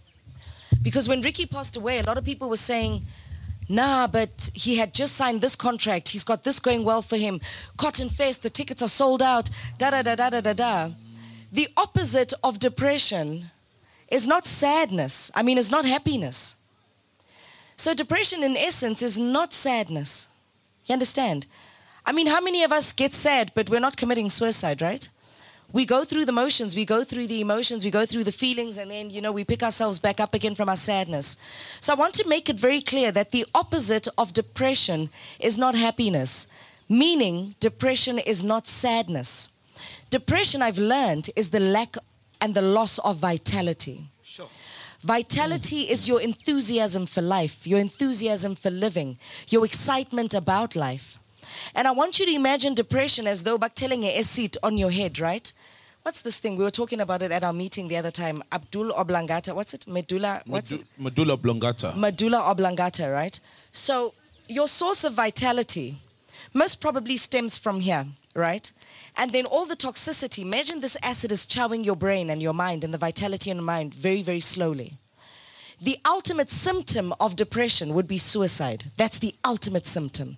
Because when Riky passed away, a lot of people were saying, nah, but he had just signed this contract. He's got this going well for him. Cotton Fest, the tickets are sold out. Da da da da da da da. The opposite of depression is not sadness. I mean, it's not happiness. So, depression in essence is not sadness. You understand? I mean, how many of us get sad, but we're not committing suicide, right? We go through the motions, we go through the emotions, we go through the feelings, and then, you know, we pick ourselves back up again from our sadness. So I want to make it very clear that the opposite of depression is not happiness, meaning depression is not sadness. Depression, I've learned, is the lack and the loss of vitality. Sure. Vitality is your enthusiasm for life, your enthusiasm for living, your excitement about life. And I want you to imagine depression as though telling a seat on your head, right? What's this thing? We were talking about it at our meeting the other time. Abdul oblongata. What's it? Medulla. What's it? Medulla oblongata. Medulla oblongata, right? So your source of vitality most probably stems from here, right? And then all the toxicity. Imagine this acid is chowing your brain and your mind and the vitality in your mind very, very slowly. The ultimate symptom of depression would be suicide. That's the ultimate symptom,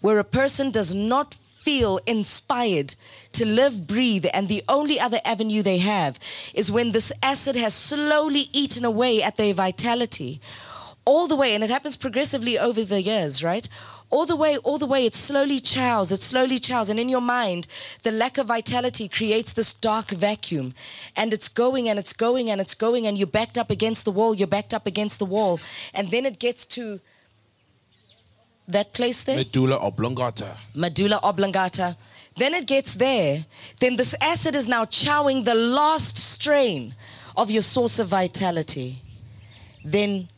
where a person does not feel inspired to live, breathe, and the only other avenue they have is when this acid has slowly eaten away at their vitality. All the way, and it happens progressively over the years, right? All the way, all the way, it slowly chows, it slowly chows. And in your mind, the lack of vitality creates this dark vacuum. And it's going and it's going and it's going, and you're backed up against the wall, you're backed up against the wall. And then it gets to that place there Medulla oblongata. medulla oblongata. Then it gets there. Then this acid is now chowing the last strain of your source of vitality. Then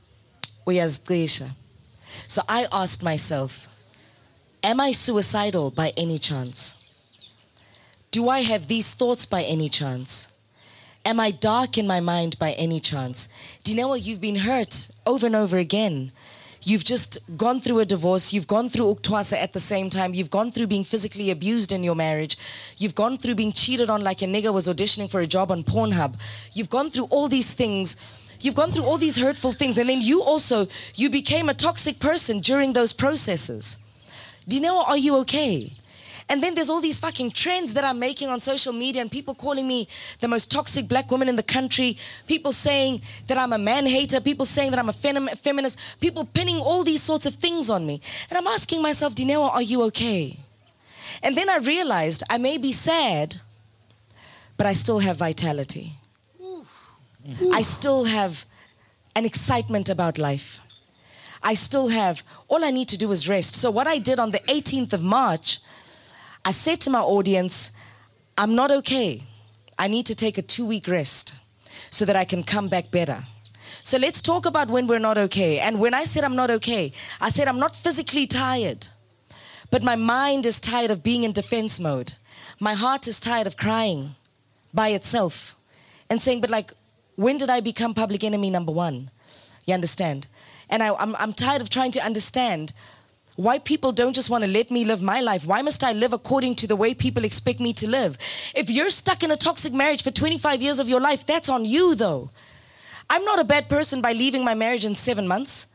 uyazcisha. So I asked myself, am I suicidal by any chance? Do I have these thoughts by any chance? Am I dark in my mind by any chance? Do you know what? You've been hurt over and over again. You've just gone through a divorce. You've gone through uktwasa at the same time. You've gone through being physically abused in your marriage. You've gone through being cheated on like a nigger was auditioning for a job on Pornhub. You've gone through all these things. You've gone through all these hurtful things. And then you also, you became a toxic person during those processes. Do you know, are you okay? And then there's all these fucking trends that I'm making on social media and people calling me the most toxic black woman in the country. People saying that I'm a man hater. People saying that I'm a fem- feminist. People pinning all these sorts of things on me. And I'm asking myself, Dineo, are you okay? And then I realized I may be sad, but I still have vitality. I still have an excitement about life. I still have, all I need to do is rest. So, what I did on the 18th of March, I said to my audience, I'm not okay. I need to take a two week rest so that I can come back better. So, let's talk about when we're not okay. And when I said I'm not okay, I said I'm not physically tired, but my mind is tired of being in defense mode. My heart is tired of crying by itself and saying, but like, when did I become public enemy number one? You understand? And I, I'm, I'm tired of trying to understand why people don't just want to let me live my life. Why must I live according to the way people expect me to live? If you're stuck in a toxic marriage for 25 years of your life, that's on you though. I'm not a bad person by leaving my marriage in seven months.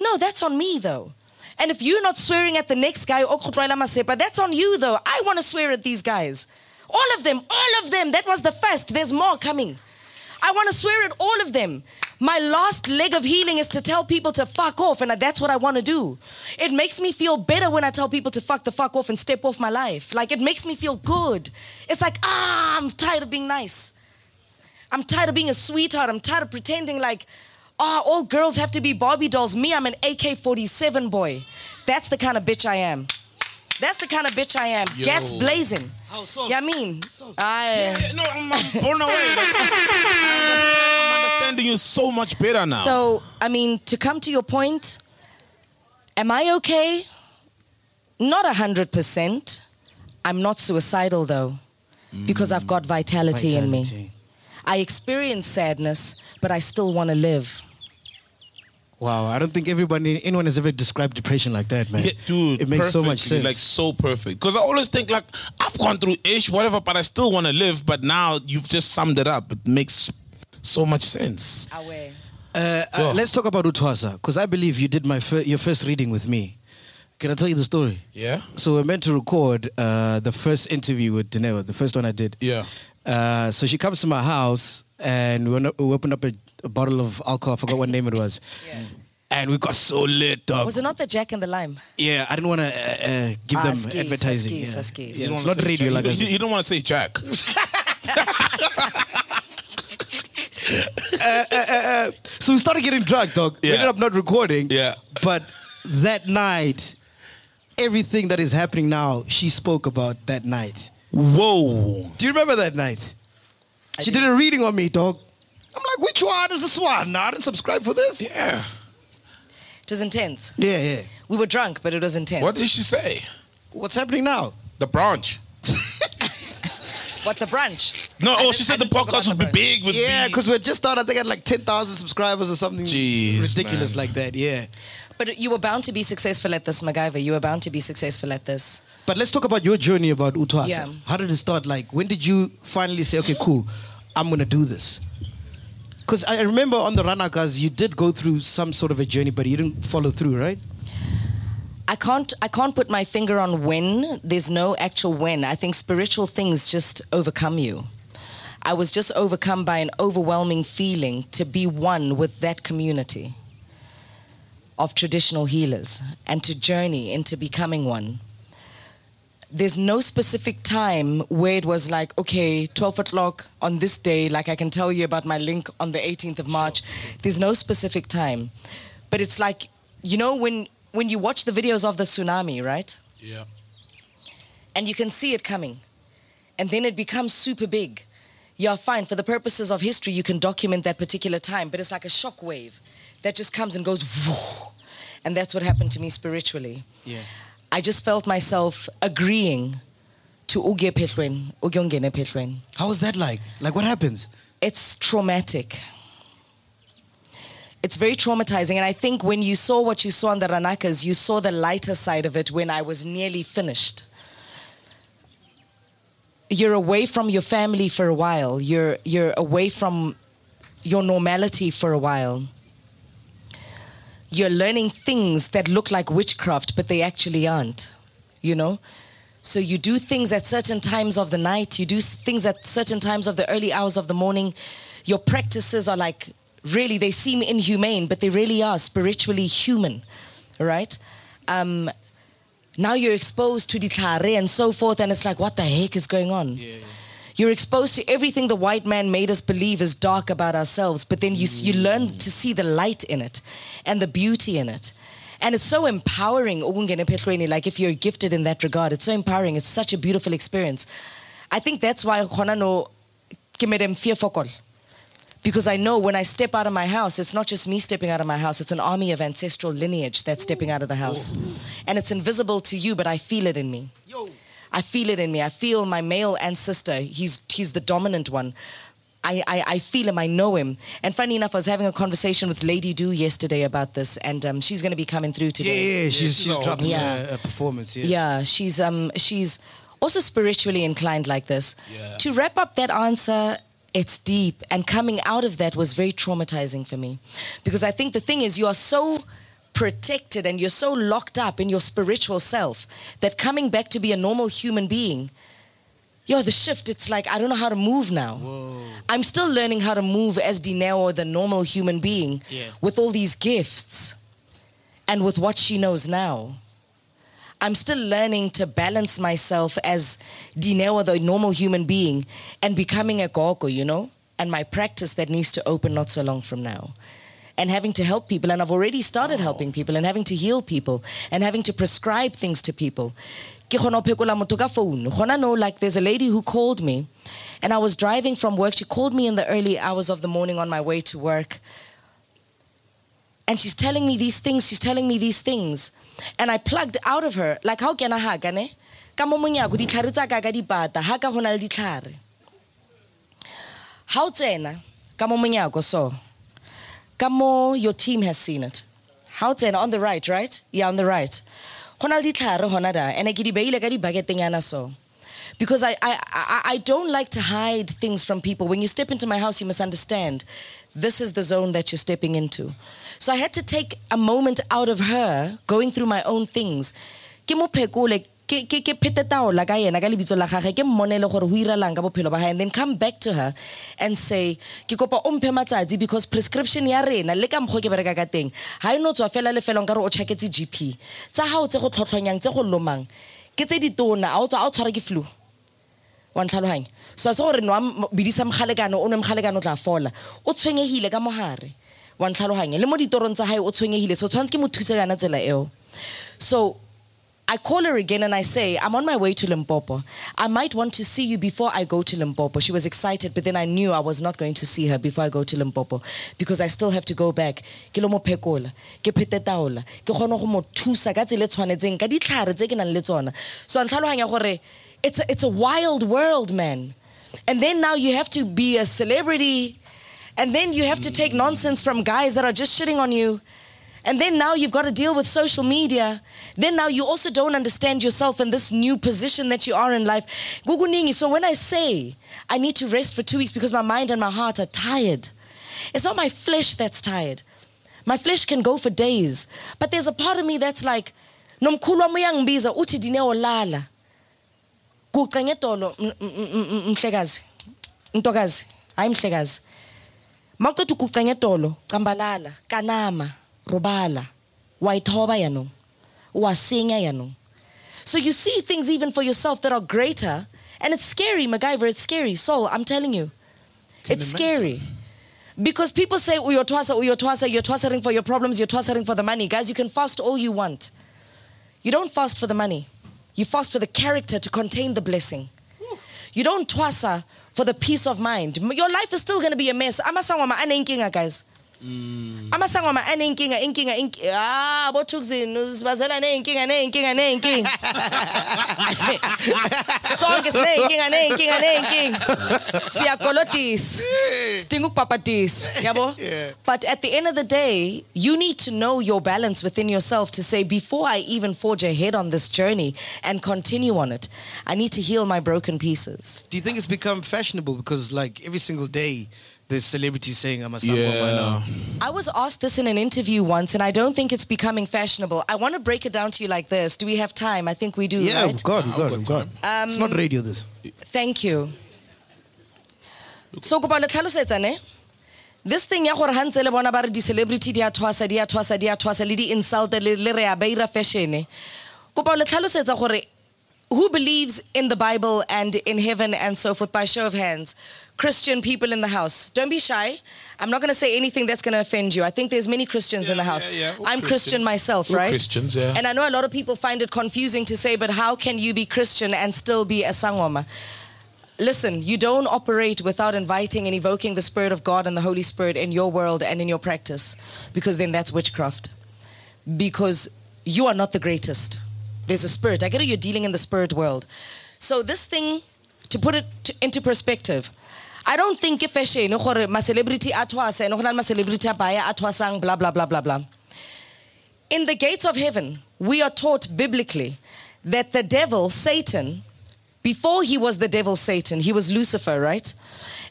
No, that's on me though. And if you're not swearing at the next guy, oh, "Okgotloela masepa," that's on you though. I want to swear at these guys. All of them, all of them. That was the first. There's more coming. I want to swear at all of them. My last leg of healing is to tell people to fuck off, and that's what I want to do. It makes me feel better when I tell people to fuck the fuck off and step off my life. Like, it makes me feel good. It's like, ah, I'm tired of being nice. I'm tired of being a sweetheart. I'm tired of pretending like, oh, all girls have to be Barbie dolls. Me, I'm an AK 47 boy. That's the kind of bitch I am. That's the kind of bitch I am. Yo. Gats blazing. So? Yeah, I mean, I. Yeah, no, I'm, I'm blown away. I'm understanding you so much better now. So, I mean, to come to your point, am I okay? Not a hundred percent. I'm not suicidal though, mm. because I've got vitality, in me. I experience sadness, but I still want to live. Wow, I don't think everybody, anyone has ever described depression like that, man. Yeah, dude, it makes so much sense. Like so perfect. Because I always think like I've gone through ish, whatever, but I still want to live. But now you've just summed it up. It makes so much sense. Away. Uh, uh, let's talk about Utwasa, because I believe you did my fir- your first reading with me. Can I tell you the story? Yeah. So we're meant to record uh, the first interview with Dineo, the first one I did. Yeah. Uh, so she comes to my house and we, went- we opened up a, a bottle of alcohol. I forgot what name it was. Yeah. And we got so lit, dog. Was it not the Jack and the Lime? Yeah, I didn't want to uh, uh, give Ah, them skis, advertising. skis, yeah. skis. Yeah, You it's don't wanna say radio Jack. like you, that. you don't want to say Jack. So we started getting drunk, dog. We ended up not recording. Yeah. But that night, everything that is happening now, she spoke about that night. Whoa. Do you remember that night? she did a reading on me, dog. I'm like, which one is this one? No, I didn't subscribe for this. Yeah. It was intense. Yeah, yeah. We were drunk, but it was intense. What did she say? What's happening now? The branch. What the brunch? No, oh, I oh, she said the podcast would be big with Yeah, because we just started, I think, at like 10,000 subscribers or something Jeez, ridiculous man. like that. Yeah. But you were bound to be successful at this, MacGyver. You were bound to be successful at this. But let's talk about your journey about Utwasa. Yeah. How did it start? Like, when did you finally say, okay, cool, I'm going to do this? Because I remember on the Ranakas, you did go through some sort of a journey, but you didn't follow through, right? I can't I can't put my finger on when. There's no actual when. I think spiritual things just overcome you. I was just overcome by an overwhelming feeling to be one with that community of traditional healers and to journey into becoming one. There's no specific time where it was like, okay, 12 o'clock on this day, like I can tell you about my link on the 18th of March. There's no specific time. But it's like, you know, when, when you watch the videos of the tsunami, right? Yeah. and you can see it coming. And then it becomes super big. You're fine. For the purposes of history, you can document that particular time, but it's like a shock wave that just comes and goes. And that's what happened to me spiritually. Yeah. I just felt myself agreeing to uge pehlweni, ugyongene pehlweni. How was that like? Like, what happens? It's traumatic. It's very traumatizing. And I think when you saw what you saw on the Ranakas, you saw the lighter side of it when I was nearly finished. You're away from your family for a while. You're, you're away from your normality for a while. You're learning things that look like witchcraft, but they actually aren't, you know? So you do things at certain times of the night, you do things at certain times of the early hours of the morning. Your practices are like really, they seem inhumane, but they really are spiritually human, right? Um, now you're exposed to the tlhare and so forth, and it's like, what the heck is going on? You're exposed to everything the white man made us believe is dark about ourselves, but then you, you learn to see the light in it and the beauty in it. And it's so empowering, like if you're gifted in that regard, it's so empowering. It's such a beautiful experience. I think that's why khona no ke made. Because I know when I step out of my house, it's not just me stepping out of my house, it's an army of ancestral lineage that's stepping out of the house. And it's invisible to you, but I feel it in me. I feel it in me. I feel my male ancestor. He's he's the dominant one. I, I, I feel him. I know him. And funny enough, I was having a conversation with Lady Du yesterday about this, and um, she's going to be coming through today. yeah, yeah. She's, she's no. dropping Yeah. a, a performance. Yeah. Yeah, she's um she's also spiritually inclined like this. Yeah. To wrap up that answer, it's deep and coming out of that was very traumatizing for me. Because I think the thing is you are so protected and you're so locked up in your spiritual self that coming back to be a normal human being, yo, the shift, it's like, I don't know how to move now. I'm still learning how to move as Dineo, the normal human being, Yeah. with all these gifts and with what she knows now. I'm still learning to balance myself as Dineo, the normal human being, and becoming a gogo, you know, and my practice that needs to open not so long from now. And having to help people, and I've already started helping people, and having to heal people, and having to prescribe things to people. Ke kgona ho phekola phone. Gona no, like there's a lady who called me, and I was driving from work. She called me in the early hours of the morning on my way to work. And she's telling me these things, she's telling me these things. And I plugged out of her, like how can I haka ne? Ka mo monyako ditlhare tsa ka ka dipata, ha ka ho na le ditlhare. Ha o tsena ka mo monyako so. Ka mo your team has seen it. Ha o tsena on the right, right? Yeah, on the right. Ho na le ditlhare hona da, di beile ka dibaketenyana so. Because I, I, I, I don't like to hide things from people. When you step into my house, you must understand this is the zone that you're stepping into. So I had to take a moment out of her going through my own things. Ke mo ke ke ke phete taola ka yena ka lebitso la ke gore ho iralang ka bophelo ba hae and then come back to her and say ke kopa o mphe matsatsi because prescription ya rena le ka mokgwa ke bereka ka teng ha e no tswa fela le fela nkare o tšhaketse gp tsa gao tse go tlhotlhonyang tse go lomang ke tse ditona a o tshwara ke flu. Wa ntlhaloganya so a se gore m- bidisa mogalekano o nwe mogalekano o tla fola. O tshwenyegile ka mogare wa ntlhaloganya le mo ditorong tsa gae o tshwenyegile so tshwanetse ke mo thuse kana tsela eo. So I call her again and I say, I'm on my way to Limpopo. I might want to see you before I go to Limpopo. She was excited, but then I knew I was not going to see her before I go to Limpopo because I still have to go back. Ke lo mo phekola, ke phete taola, ke kgone go mo thusa ka tsela tshwanetseng ka ditlhare tse ke nang le tsona. So ntlhaloganya gore it's a, it's a wild world, man. And then now you have to be a celebrity and then you have to take nonsense from guys that are just shitting on you. And then now you've got to deal with social media. Then now you also don't understand yourself in this new position that you are in life. Guguningi. So when I say I need to rest for two weeks because my mind and my heart are tired, it's not my flesh that's tired. My flesh can go for days. But there's a part of me that's like, nomkhulu wami uyangibiza uthi Dineo lala. Kucenge tolo m- m- m- m- mhlekazi. Ntokazi, hayi mhlekazi. Maqeda ukucenge tolo, cambalala, kanama, robala. Wayithoba yanong. Wasinya yanong. So you see things even for yourself that are greater and it's scary, MacGyver, it's scary. Sol, I'm telling you. it's scary. Because people say, oh, you're twasa, oh, you're twasa, you're twassering for your problems, you're twassering for the money. Guys, you can fast all you want. You don't fast for the money. You fast for the character to contain the blessing. You don't twasa for the peace of mind. Your life is still going to be a mess. Amasangwama anenkinga, guys. Amasangwama anenkinga, inkinga, inkinga. Ah, bothukzini uzibazela neyinkinga, neyinkinga, neyinkinga. Sonke sineyinkinga, neyinkinga, neyinkinga. Siyakolotisa. Sidinga ukupapatiswa, yabo? But at the end of the day, you need to know your balance within yourself to say, before I even forge ahead on this journey and continue on it, I need to heal my broken pieces. Do you think it's become fashionable because like every single day there's celebrities saying I'm a sangoma now? I was asked this in an interview once, and I don't think it's becoming fashionable. I want to break it down to you like this. Do we have time? I think we do, Yeah, right? we've got, we've got, we've got. it's not radio this. Thank you. So kopa le tlhalosetsa ne? This thing ya gore ha ntse le bona ba re di-celebrity di a thwasa di a thwasa di a thwasa le di-insult le le re a ba ira fashion kopa le tlhalosetsa gore who believes in the Bible and in heaven and so forth by show of hands? Christian people in the house. Don't be shy. I'm not going to say anything that's going to offend you. I think there's many Christians in the house. yeah, yeah. I'm Christian myself, We're right? Christians, yeah. And I know a lot of people find it confusing to say, but how can you be Christian and still be a sangoma? Listen, you don't operate without inviting and evoking the Spirit of God and the Holy Spirit in your world and in your practice, because then that's witchcraft. Because you are not the greatest. There's a spirit. I get it, you're dealing in the spirit world. So, this thing, to put it to, into perspective, I don't think if fashion, gore ma celebrity a twasa, no ma celebrity a baya a twasang, blah, blah, blah, blah, blah. In the gates of heaven, we are taught biblically that the devil, Satan, before he was the devil Satan, he was Lucifer, right?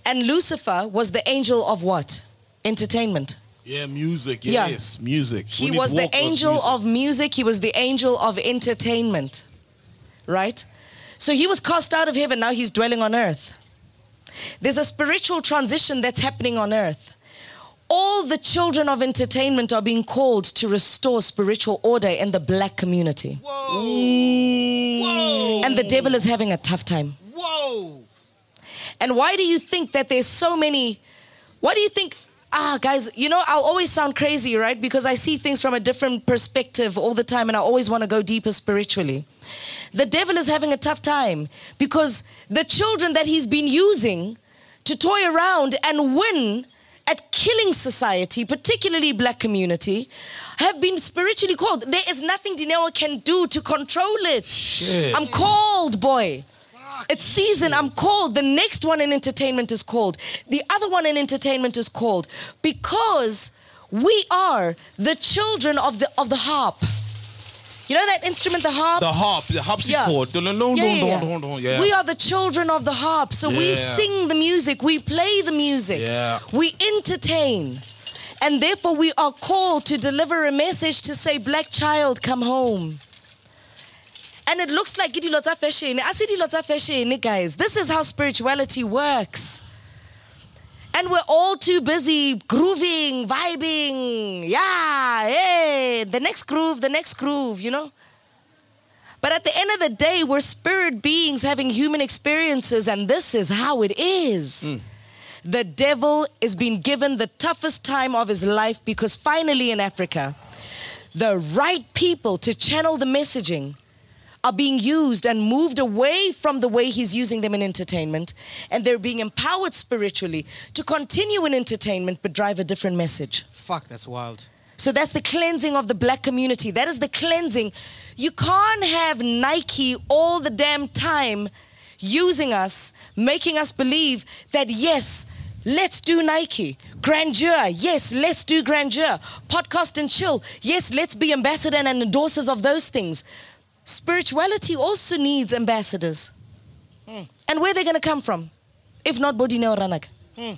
And Lucifer was the angel of what? Entertainment. Yeah, music. Yeah. Yes, music. He was the angel music. of music. He was the angel of entertainment. Right? So he was cast out of heaven. Now he's dwelling on earth. There's a spiritual transition that's happening on earth. All the children of entertainment are being called to restore spiritual order in the black community. Whoa. Whoa. And the devil is having a tough time. Whoa. And why do you think that there's so many? Why do you think? Ah, guys, you know, I'll always sound crazy, right? Because I see things from a different perspective all the time and I always want to go deeper spiritually. The devil is having a tough time because the children that he's been using to toy around and win at killing society, particularly black community, have been spiritually called. There is nothing Dineo can do to control it. I'm called, boy. It's season. I'm called. The next one in entertainment is called. The other one in entertainment is called because we are the children of the of the harp. You know that instrument, the harp. the harp, the harpsichord. Yeah, yeah, yeah. yeah. We are the children of the harp. So we sing the music, we play the music, Yeah. we entertain. And therefore, we are called to deliver a message to say, Black child, come home. And it looks like lots of fashion. I see lots of fashion, guys. This is how spirituality works. And we're all too busy grooving, vibing. Yeah, hey, the next groove, the next groove, you know? But at the end of the day, we're spirit beings having human experiences, and this is how it is. Hmm. The devil is being given the toughest time of his life because finally in Africa, the right people to channel the messaging are being used and moved away from the way he's using them in entertainment, and they're being empowered spiritually to continue in entertainment but drive a different message. Fuck, that's wild. So that's the cleansing of the black community. That is the cleansing. You can't have Nike all the damn time using us, making us believe that yes, let's do Nike. Grandeur, yes, let's do grandeur. Podcast and chill, yes, let's be ambassador and endorsers of those things. Spirituality also needs ambassadors. Hmm. And where are they going to come from? If not Bodine or Ranak? Hmm.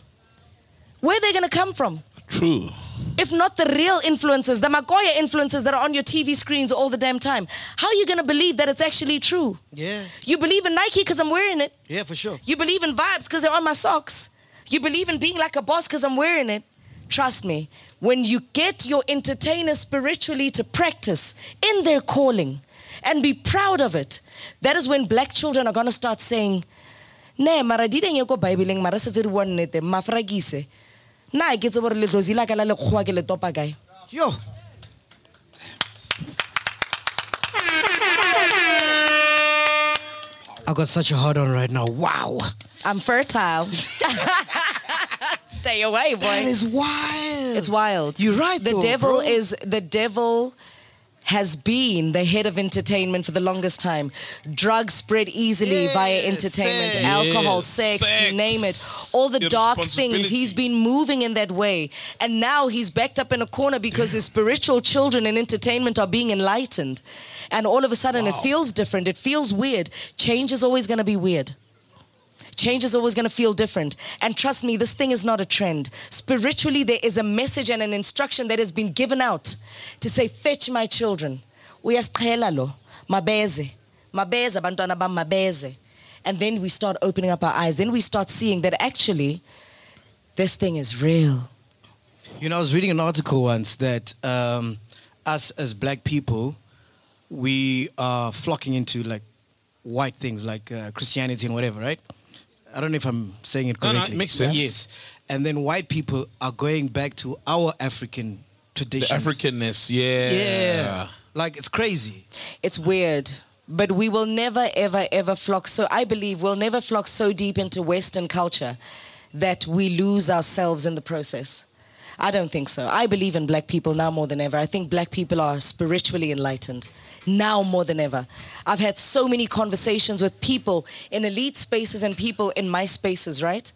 Where are they going to come from? True. if not the real influences, the Magoya influences that are on your TV screens all the damn time, how are you going to believe that it's actually true? Yeah. You believe in Nike because I'm wearing it. Yeah, for sure. You believe in vibes because they're on my socks. You believe in being like a boss because I'm wearing it. Trust me, when you get your entertainers spiritually to practice in their calling and be proud of it, that is when black children are going to start saying, ne mara di deng ko bibleng mara setse re bua nnete mafrakise nna ke tse gore letlozi la ka la lekgowa ke le topa kae Yo. I got such a hard on right now. Wow. i'm fertile stay away boy That is wild. It's wild. You're right, The though, devil bro. is the devil has been the head of entertainment for the longest time. Drugs spread easily Yeah, via entertainment, sex. alcohol, Yes, sex, you name it. All the The dark things. He's been moving in that way. And now he's backed up in a corner because his spiritual children in entertainment are being enlightened. And all of a sudden it feels different. It feels weird. Change is always going to be weird. Change is always going to feel different. And trust me, this thing is not a trend. Spiritually, there is a message and an instruction that has been given out to say, fetch my children. Mabeze. Mabeze, bam mabeze. And then we start opening up our eyes. Then we start seeing that actually, this thing is real. You know, I was reading an article once that um, us as black people, we are flocking into like white things like uh, Christianity and whatever, right? I don't know if I'm saying it No, no, it correctly. makes sense. Yes. And then white people are going back to our African traditions. The. Africanness, yeah. Yeah. Like it's crazy. It's weird. But we will never, ever, ever flock. So I believe we'll never flock so deep into Western culture that we lose ourselves in the process. I don't think so. I believe in black people now more than ever. I think black people are spiritually enlightened now more than ever. I've had so many conversations with people in elite spaces and people in my spaces, right?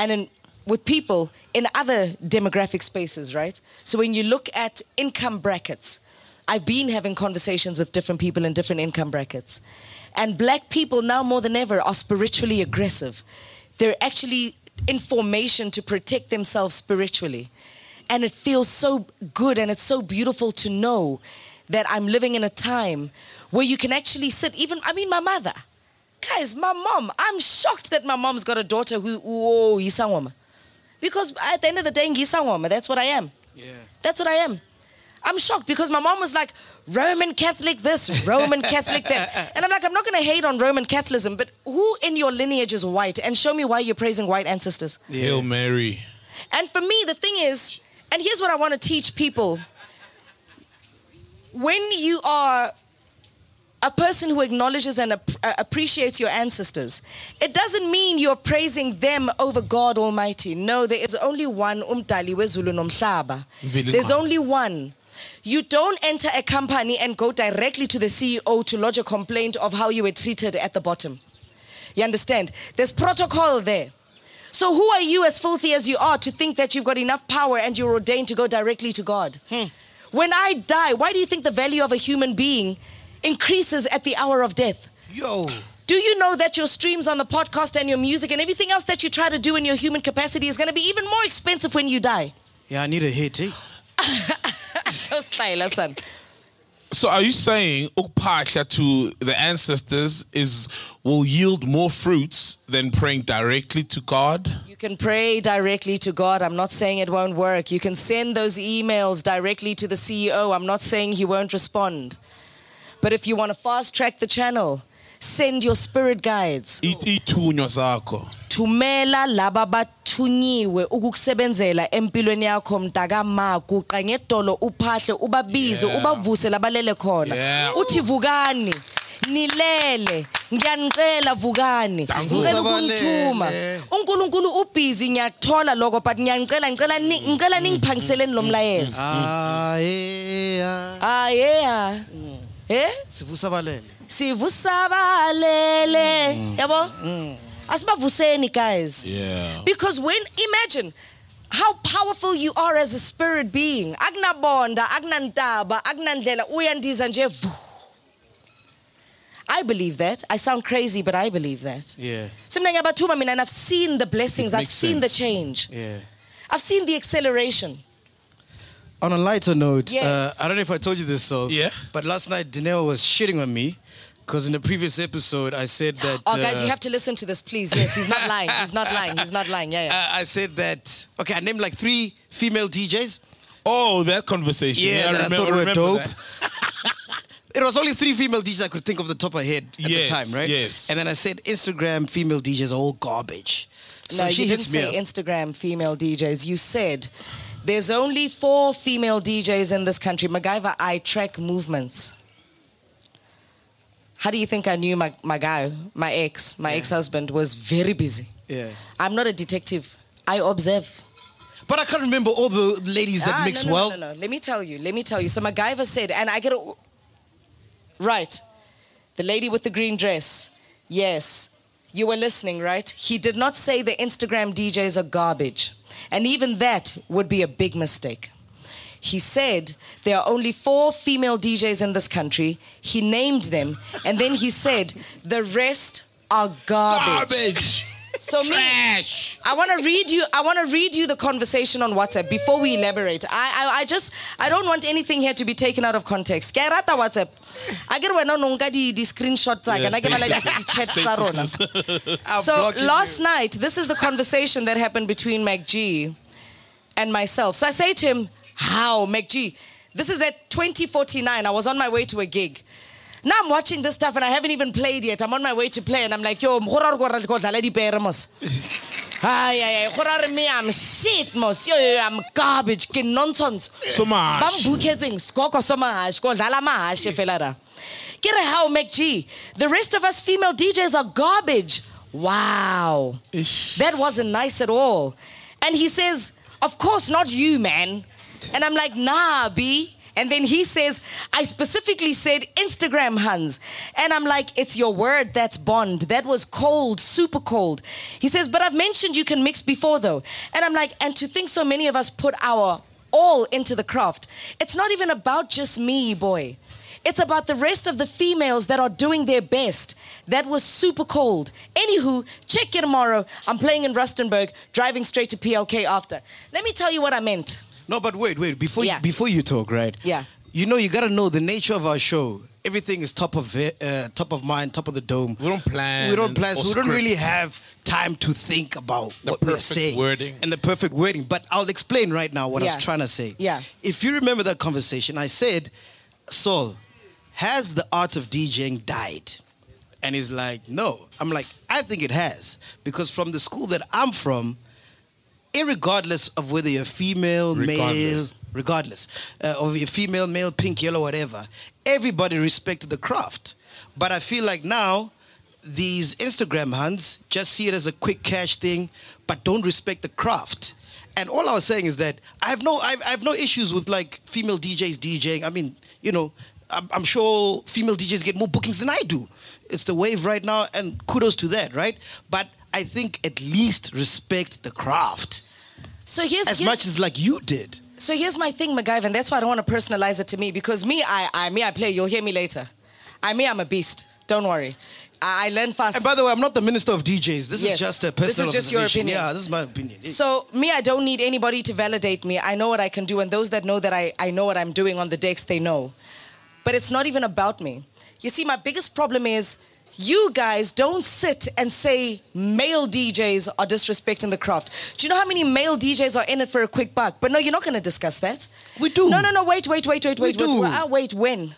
and in, with people in other demographic spaces, right? So when you look at income brackets, I've been having conversations with different people in different income brackets. And black people now more than ever are spiritually aggressive. They're actually in formation to protect themselves spiritually. And it feels so good and it's so beautiful to know that I'm living in a time where you can actually sit, even, I mean, my mother. Guys, my mom, I'm shocked that my mom's got a daughter who, oh, Isangoma. Because at the end of the day, Ngisangoma, that's what I am. Yeah. That's what I am. I'm shocked because my mom was like, Roman Catholic this, Roman Catholic that. And I'm like, I'm not going to hate on Roman Catholicism, but who in your lineage is white? And show me why you're praising white ancestors. Hail Mary. And for me, the thing is, and here's what I want to teach people when you are a person who acknowledges and ap- uh, appreciates your ancestors, it doesn't mean you're praising them over God Almighty. No, there is only one umdali wezulu nomhlaba. There's only one. You don't enter a company and go directly to the CEO to lodge a complaint of how you were treated at the bottom. You understand? There's protocol there. So who are you, as filthy as you are, to think that you've got enough power and you're ordained to go directly to God? When I die, why do you think the value of a human being increases at the hour of death? Yo. Do you know that your streams on the podcast and your music and everything else that you try to do in your human capacity is going to be even more expensive when you die? Yeah, I need a hit, eh? Styler, son. So are you saying ukphahla to the ancestors is will yield more fruits than praying directly to God? You can pray directly to God. I'm not saying it won't work. You can send those emails directly to the CEO. I'm not saying he won't respond. But if you want to fast track the channel, send your spirit guides. It ithunywa zakho. thumela laba bathunyiwe ukukusebenzela empilweni yakho mntaka ma guqa ngedolo uphahle ubabize Yeah. ubavuse labalele khona Yeah. uthi vukani nilele ngiyanicela vukani ngicela ukungithuma Sabalele. uNkulunkulu ubhizi ngiyakuthola lokho but ngiyanicela ngicela ngicela ningiphangiseleni lo mlayezo Ah, yeah. ah yeah eh Sivusa balele. sivusabalele yabo asibavuseni guys Yeah. Because when, imagine how powerful you are as a spirit being. Agnabonda, agnantaba, agnandlela, uyandiza nje vu. I believe that. I sound crazy, but I believe that. Yeah. Simna ngiyabathuma mina and I've seen the blessings, I've seen the change. Yeah. I've seen the acceleration. On a lighter note, Yes. uh, I don't know if I told you this, so Yeah. But last night, Dineo was shitting on me because in the previous episode, I said that. Oh, guys, uh, you have to listen to this, please. Yes, he's not lying. He's not lying. He's not lying. Yeah, yeah. uh, I said that. Okay, I named like three female DJs. Oh, that conversation. Yeah, that I remember, thought were remember dope. that. It was only three female DJs I could think of the top of my head at Yes, the time, right? yes. And then I said Instagram female DJs are all garbage. So no, she you didn't hits me say up. Instagram female DJs. You said there's only four female DJs in this country. MacGyver, I track movements. How do you think I knew my, my guy, my ex, my ex-husband was very busy? Yeah. I'm not a detective. I observe. But I can't remember all the ladies that Ah, mix no, no, well. No, no, no. Let me tell you. Let me tell you. So MacGyver said, and I get a right. The lady with the green dress. Yes, you were listening, right? He did not say the Instagram DJs are garbage, and even that would be a big mistake. He said there are only four female DJs in this country. He named them, and then he said the rest are garbage. Garbage. So me, I want to read you. I want to read you the conversation on WhatsApp before we elaborate. I, I, I just, I don't want anything here to be taken out of context. Ke rata WhatsApp. I get when no nka di di screenshots tsa ka, Yeah, na ke bala di statuses. di tsa rona. So last you. night, this is the conversation that happened between MacG and myself. So I say to him, "How, MacG? This is at 2049. I was on my way to a gig." Now I'm watching this stuff and I haven't even played yet. I'm on my way to play and I'm like, yo, mhora re go ra- go dlala dipere mos. Ay, ay, ay, gora me, I'm shit mos. Yo, yo, I'm garbage, ke nonsense. So much. Bam booketseng skoko so mahash, ko dlala mahash fela ra. Ke re how MacG? The rest of us female DJs are garbage. Wow. Ish. That wasn't nice at all. And he says, Of course, not you, man. And I'm like, Nah, B. And then he says, I specifically said Instagram Hans. And I'm like, It's your word that's bond. That was cold, super cold. He says, But I've mentioned you can mix before, though. And I'm like, And to think so many of us put our all into the craft, it's not even about just me, boy. It's about the rest of the females that are doing their best. That was super cold. Anywho, check you tomorrow. I'm playing in Rustenburg, driving straight to PLK after. Let me tell you what I meant. No, but wait, wait. Before Yeah. you, before you talk, right? Yeah. You know, you got to know the nature of our show. Everything is top of it, uh, top of mind, top of the dome. We don't plan We don't plan. So we don't really have time to think about The what we're saying wording. and the perfect wording. But I'll explain right now what I was trying to say. Yeah. If you remember that conversation, I said, "Sol, has the art of DJing died?" And he's like, "No." I'm like, "I think it has because from the school that I'm from." Irregardless of whether you're female, male, Regardless. regardless uh, of you're female, male, pink, yellow, whatever, everybody respected the craft. But I feel like now these Instagram hands just see it as a quick cash thing, but don't respect the craft. And all I was saying is that I have no, I, I have no issues with like female DJs DJing. I mean, you know, I'm, I'm sure female DJs get more bookings than I do. It's the wave right now, and kudos to that, right? But I think at least respect the craft So here's, as here's much as like you did. So here's my thing, MacGyver, and that's why I don't want to personalize it to me because me, I, I, me, I play. You'll hear me later. I, me, I'm a beast. Don't worry. I, I learn fast. And by the way, I'm not the minister of DJs. This Yes. is just a personal. This is just your opinion. Yeah, this is my opinion. So me, I don't need anybody to validate me. I know what I can do, and those that know that I, I know what I'm doing on the decks, they know. But it's not even about me. You see, my biggest problem is you guys don't sit and say male DJs are disrespecting the craft. Do you know how many male DJs are in it for a quick buck? But no, you're not going to discuss that. We do. No, no, no. Wait, wait, wait, wait, We wait. do. Wait, wait. When?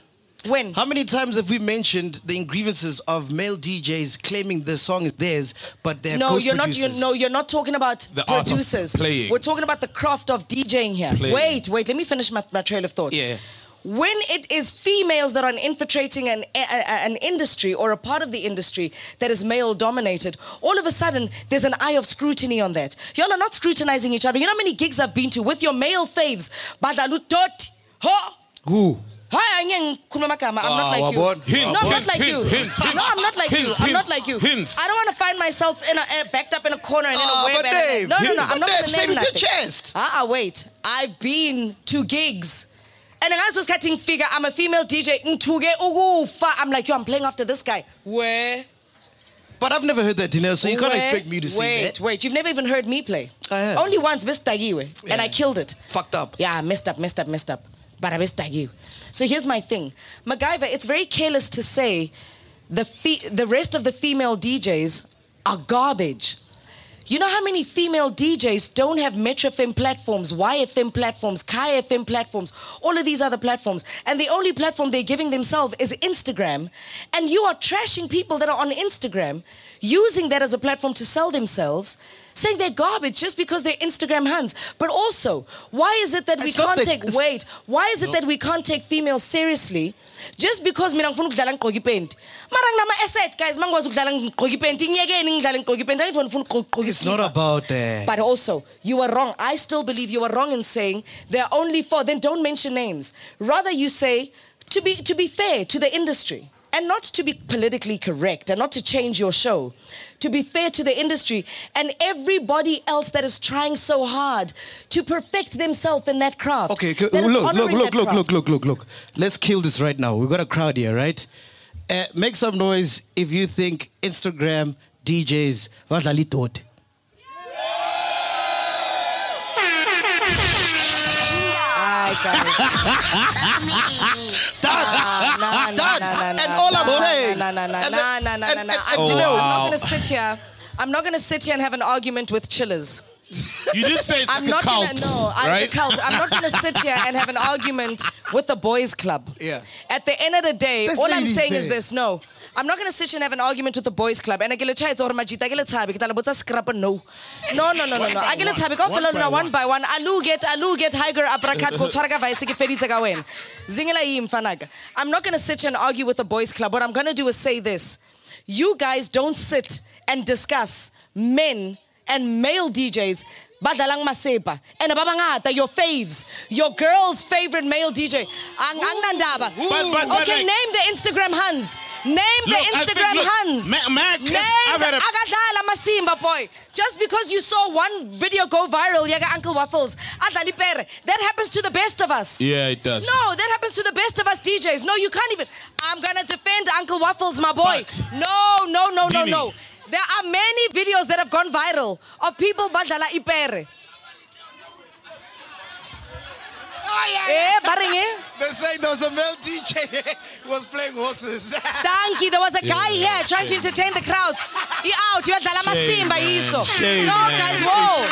When? How many times have we mentioned the grievances of male DJs claiming the song is theirs, but they're No, ghost you're not. producers? You no, you're not talking about The art of producers. playing. We're talking about the craft of DJing here. Playing. Wait, wait. Let me finish my, my trail of thought. Yeah. When it is females that are infiltrating an, a, an industry or a part of the industry that is male dominated, all of a sudden there's an eye of scrutiny on that. Y'all are not scrutinizing each other. You know how many gigs I've been to with your male faves? Badalu dot. Ho! Who? Hi, I'm not like Ah, you. Hints, no, I'm not like you. no, I'm not like you. I'm not like you. hints. I don't want to find myself in a, uh, backed up in a corner and in Ah, a and- Dave, no, no, no. I'm not going to name with your chest. Ah, ah, wait. I've been to gigs. And I was cutting figure. I'm a female DJ. Ntuge ukufa. I'm like, yo, I'm playing after this guy. Where? But I've never heard that, Dineo, so you can't Where? expect me to say wait, that. Wait, You've never even heard me play. I have. Only once, Miss Tagiwe. And I killed it. Fucked up. Yeah, I messed up, messed up, messed up. But I missed you. So here's my thing. MacGyver, it's very careless to say the, fe- the rest of the female DJs are garbage. You know how many female DJs don't have Metro FM platforms, YFM platforms, Kaya FM platforms, all of these other platforms, and the only platform they're giving themselves is Instagram, and you are trashing people that are on Instagram, using that as a platform to sell themselves, saying they're garbage just because they're Instagram hands. But also, why is it that we It's not can't that- take wait? Why is it that we can't take females seriously? Just because mina ngifuna ukudlala ngigqoka ipenti. Mara nginama asset guys, mangikwazi ukudlala ngigqoka ipenti, ngiyekeni ngidlale ngigqoka ipenti. Angithi wena ufuna ukugqoka It's not about that. But also, you are wrong. I still believe you are wrong in saying there are only four. Then don't mention names. Rather, you say to be to be fair to the industry and not to be politically correct and not to change your show. To be fair to the industry and everybody else that is trying so hard to perfect themselves in that craft. Okay, okay, that is look, look, look, look, craft. look, look, look, look. Let's kill this right now. We've got a crowd here, right? Uh, make some noise if you think Instagram DJs badlala idodi. Nah, nah, and all I'm saying- nah, nah, and- nah, and- nah. and I'm you know- I'm not gonna sit here. I'm not gonna sit here and have an argument with chillers. You did say it's I'm like not a cult, gonna no, I'm right? a cult. I'm not gonna sit here and have an argument with the boys club. Yeah. At the end of the day, This all I'm saying is this: no. I'm not gonna sit here and have an argument with the boys club. And I get a chance or majita get a tabi, get a botsa scrap no. No, no, no, no, no. I get a tabi, go follow na one by one. Alu get alu get higher uppercut go tshwara ka vice ke feditse ka wena. Zingela yi mfanaga. I'm not gonna sit here and argue with the boys club. What I'm gonna do is say this. You guys don't sit and discuss men and male DJs badalang masepa and ba bangata your faves your girl's favorite male DJ ang ang nandaba okay like- name the Instagram hands name the Look, think- Instagram look, hands Ma- Mac, name akadlala masimba boy just because you saw one video go viral yaga Uncle Waffles adlali pere that happens to the best of us Yeah, it does. no, that happens to the best of us DJs. No, you can't even. I'm gonna defend Uncle Waffles, my boy. But- no, no, no, no, Dini. no. There are many videos that have gone viral of people badlala ipere. Eh, ba reng eh? They're saying there was a male DJ who was playing horses. Danki, there was a guy here trying to entertain the crowd. He out, uyadlala amasimba man. yiso. Shame, No, man. guys, whoa.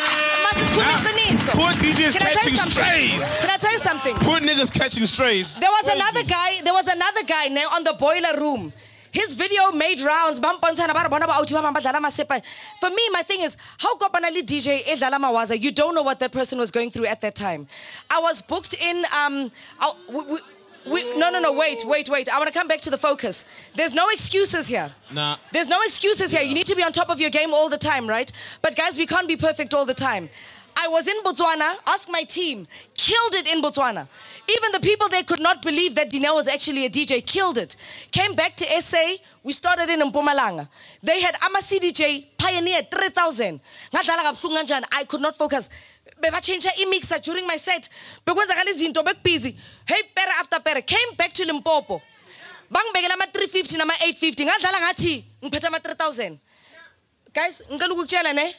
Masisikhuluma iqiniso. Poor DJs Can I tell catching strays. Can I tell you something? Poor niggas catching strays. There was another guy, there was another guy now on the boiler room. His video made rounds. Bampontana bara bona ba authi ba bang ba dlala amasepa. For me, my thing is, how kopana le DJ e dlala mawaza? You don't know what that person was going through at that time. I was booked in. Um, I- we, we, we, no, no, no. Wait, wait, wait. I want to come back to the focus. There's no excuses here. Nah. There's no excuses here. You need to be on top of your game all the time, right? But guys, we can't be perfect all the time. I was in Botswana, ask my team, killed it in Botswana. Even the people there could not believe that Dineo was actually a DJ, killed it. Came back to SA, we started in Mpumalanga. They had Ama CDJ, Pioneer, 3000. Ngadlala kabuhlungu kanjani, I could not focus. bebatshintsha imixer during my set. Bekwenzakala izinto bekubhizi. Hey pere after pere came back to limpopo. Bangibekela ama-350 nama-850 ngadlala ngathi ngiphethe ama-3000 guys ngicela ukukutshela ne?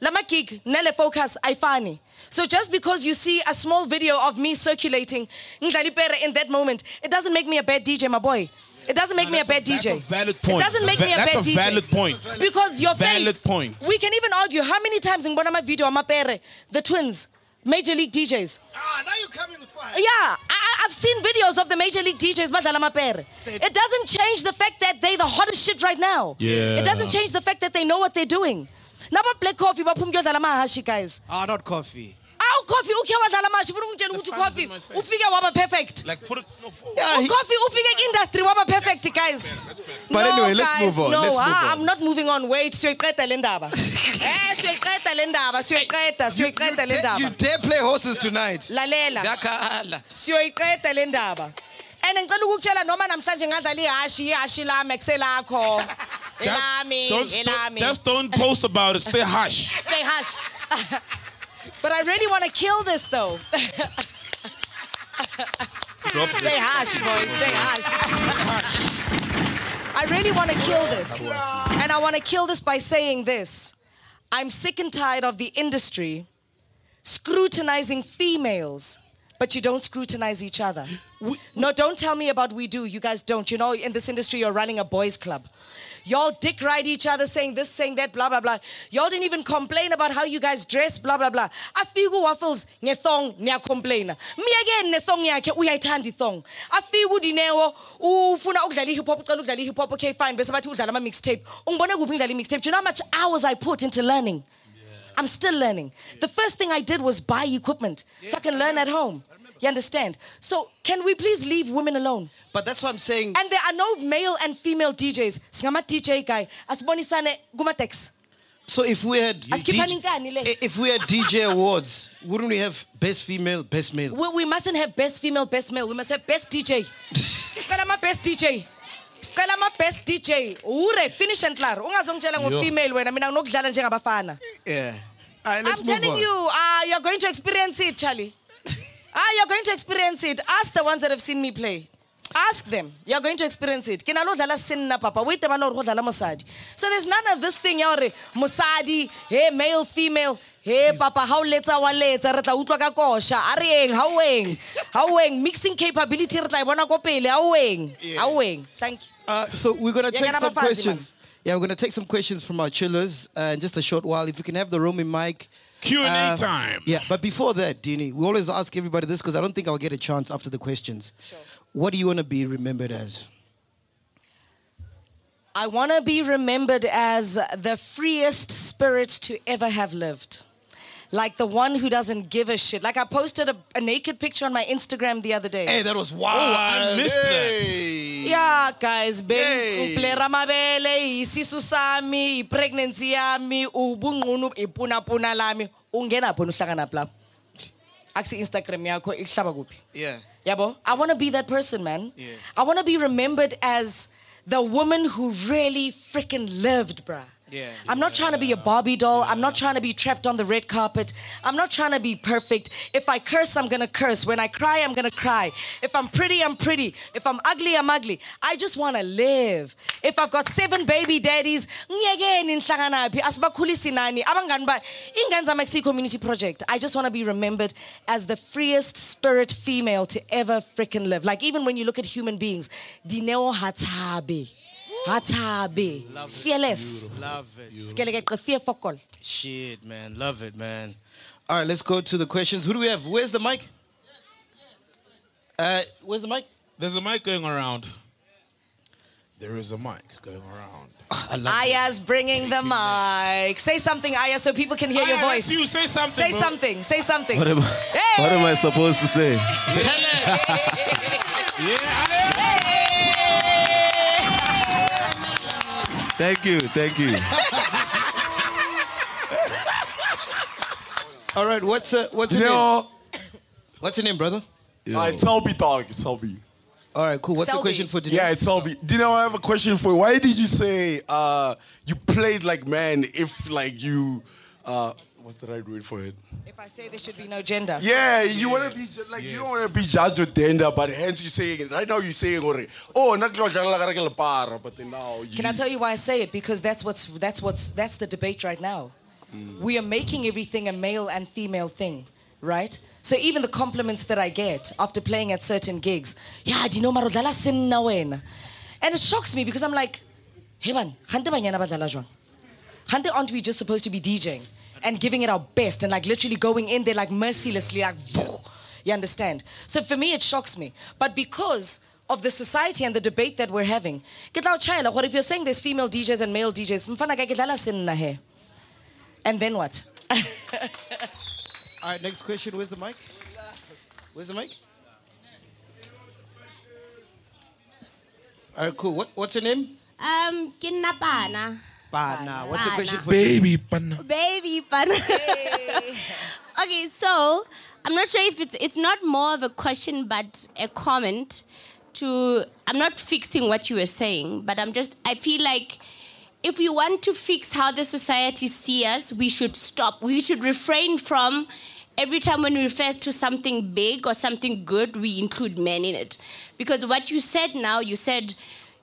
Lama gig nele focus i ayifani so just because you see a small video of me circulating in that moment it doesn't make me a bad dj my boy it doesn't make me a bad That's DJ. a valid point. It doesn't make Va- me a bad DJ. that's bad a DJ. valid point. Because your Valid face. point. We can even argue how many times in one of my video Amapere, the twins, Major League DJz. ah, now you're coming with fire. Yeah, I, I- I've seen videos of the Major League DJz, Badala Mapere. It doesn't change the fact that they're the hottest shit right now. Yeah. It doesn't change the fact that they know what they're doing. Naba black coffee, baphuma kuyodlala amahashi guys. Ah, not coffee. Aw coffee ukhe wadlala amahashi ufuna ungitshela ukuthi sun coffee in my ufike waba perfect. Like put it. No, forward. Yeah, he- Coffee ufike industry waba perfect guys. But no, anyway, let's guys, move on, No, let's move on. I'm not moving on. Wait, siyoyiqeda le ndaba. Eh, siyoyiqeda le ndaba, siyoyiqeda, siyoyiqeda le Da- you ndaba. dare play horses tonight. Lalela. Zakala. siyoyiqeda le ndaba and ngicela ukukutshela noma namhlanje ngadlala ihashi ihashi lami akuselakho elami Don't, don't, elami just don't post about it. Stay hush. stay hush but i really want to kill this though stay hush boys stay hush i really want to kill this and i want to kill this by saying this i'm sick and tired of the industry scrutinizing females but you don't scrutinize each other no, don't tell me about we do. You guys don't. You know, in this industry, you're running a boys' club. Y'all dick ride each other, saying this, saying that, blah blah blah. Y'all didn't even complain about how you guys dress, blah blah blah. Afigu waffles ngethong niyakomplaina. Mi again nethong yakhe uyayithanda ithong. Afigu dinewo ufuna ukudlala hip hop, ucela ukudlala hip hop. Okay, fine. Bese bathi udlala ama mixtape. Ungibone kuphi ngidlala mixtape? Do you know how much hours I put into learning? I'm still learning. The first thing I did was buy equipment so I can learn at home. You understand? So can we please leave women alone? But that's what I'm saying. And there are no male and female DJs. Singama DJ guy. Asibonisane gumatex. So if we had Asikhipha inkani le. i- if we had DJ awards, wouldn't we have best female, best male? We, we mustn't have best female, best male. We must have best DJ. Sicela ma best DJ. Sicela ma best DJ. Ure finish and klar. Ungazongitshela ngo-female wena mina nginokudlala njengabafana. Yeah. All right, let's I'm move telling on. you, uh, you're going to experience it, Charlie. ah, you're going to experience it. Ask the ones that have seen me play. Ask them. You're going to experience it. Ke na lo dlala sinna papa. Wait a minute, dlala mosadi. So there's none of this thing ya mosadi, hey male, female. Hey papa, how letsa wa letsa re tla utlwa ka kosha. A re eng, how eng. How eng mixing capability re tla bona ko pele. How eng. How eng. Thank you. Uh, so we're gonna take some up a fancy, questions. Yeah, we're gonna take some questions from our chillers uh, in just a short while. If you can have the roaming mic. Q&A Uh, time. Yeah, but before that, Dini, we always ask everybody this because I don't think I'll get a chance after the questions. Sure. What do you want to be remembered as? I want to be remembered as the freest spirit to ever have lived. Like the one who doesn't give a shit. Like I posted a, a naked picture on my Instagram the other day. Hey, that was wild. Oh, I missed that. Yeah, guys, Hey. bengiplera mabele, isisu sami, pregnancy yami, ubunqunu ipuna puna lami. Ungena pho uhlangana lapha. Akusi Instagram yakho ihlaba kuphi? Yeah. Yabo, I want to be that person, man. Yeah. I want to be remembered as the woman who really freaking lived, bruh. Yeah, I'm not trying to be a Barbie doll. I'm not trying to be trapped on the red carpet. I'm not trying to be perfect. If I curse, I'm gonna curse. When I cry, I'm gonna cry. If I'm pretty, I'm pretty. If I'm ugly, I'm ugly. I just wanna live. If I've got seven baby daddies, community project. I just wanna be remembered as the freest spirit female to ever freaking live. Like even when you look at human beings, Dineo Hatsabe. Hatsabe. Fearless. Love it. Skelegeqe fearfokol. Shit, man. Love it, man. All right, let's go to the questions. Who do we have? Where's the mic? Uh, where's the mic? There's a mic going around. There is a mic going around. I love Aya's bringing the mic. Say something, Aya, so people can hear your voice. you. Say something. Say bro. something. Say something. What am, Hey! what am I supposed to say? Thank you, thank you. All right, what's uh, what's your name? What's your name, brother? Uh, it's Selby, dog. It's Selby. All right, cool. What's Selby. the question for today? Yeah, it's Selby. Do you know I have a question for you? Why did you say uh, you played like man if like you uh, what's the right word for it? If I say there should be no gender. Yeah, you want to be ju- like you don't want to be judged with gender, but hence you saying it right now. You're saying already. Oh, not para, but then now. You, Can I tell you why I say it? Because that's what's that's what's that's the debate right now. We are making everything a male and female thing, right? So even the compliments that I get after playing at certain gigs, yeah, do you know marodlala sinna wena? And it shocks me because I'm like, hey man, hante banyana badlala jwang? Hante aren't we just supposed to be DJing and giving it our best and like literally going in there like mercilessly, like, you understand? So for me, it shocks me. But because of the society and the debate that we're having, get out chayela, what if you're saying there's female DJs and male DJs? mfana ka ke dlala sinna he. And then what? All right, next question. Where's the mic? Where's the mic? All right, cool. What, what's your name? Um, ke nna pana. Bana. What's the question for Baby, panna. Baby pana. okay, so I'm not sure if it's it's not more of a question but a comment to I'm not fixing what you were saying, but I'm just I feel like if we want to fix how the society see us, we should stop. We should refrain from every time when we refer to something big or something good, we include men in it. Because what you said now, you said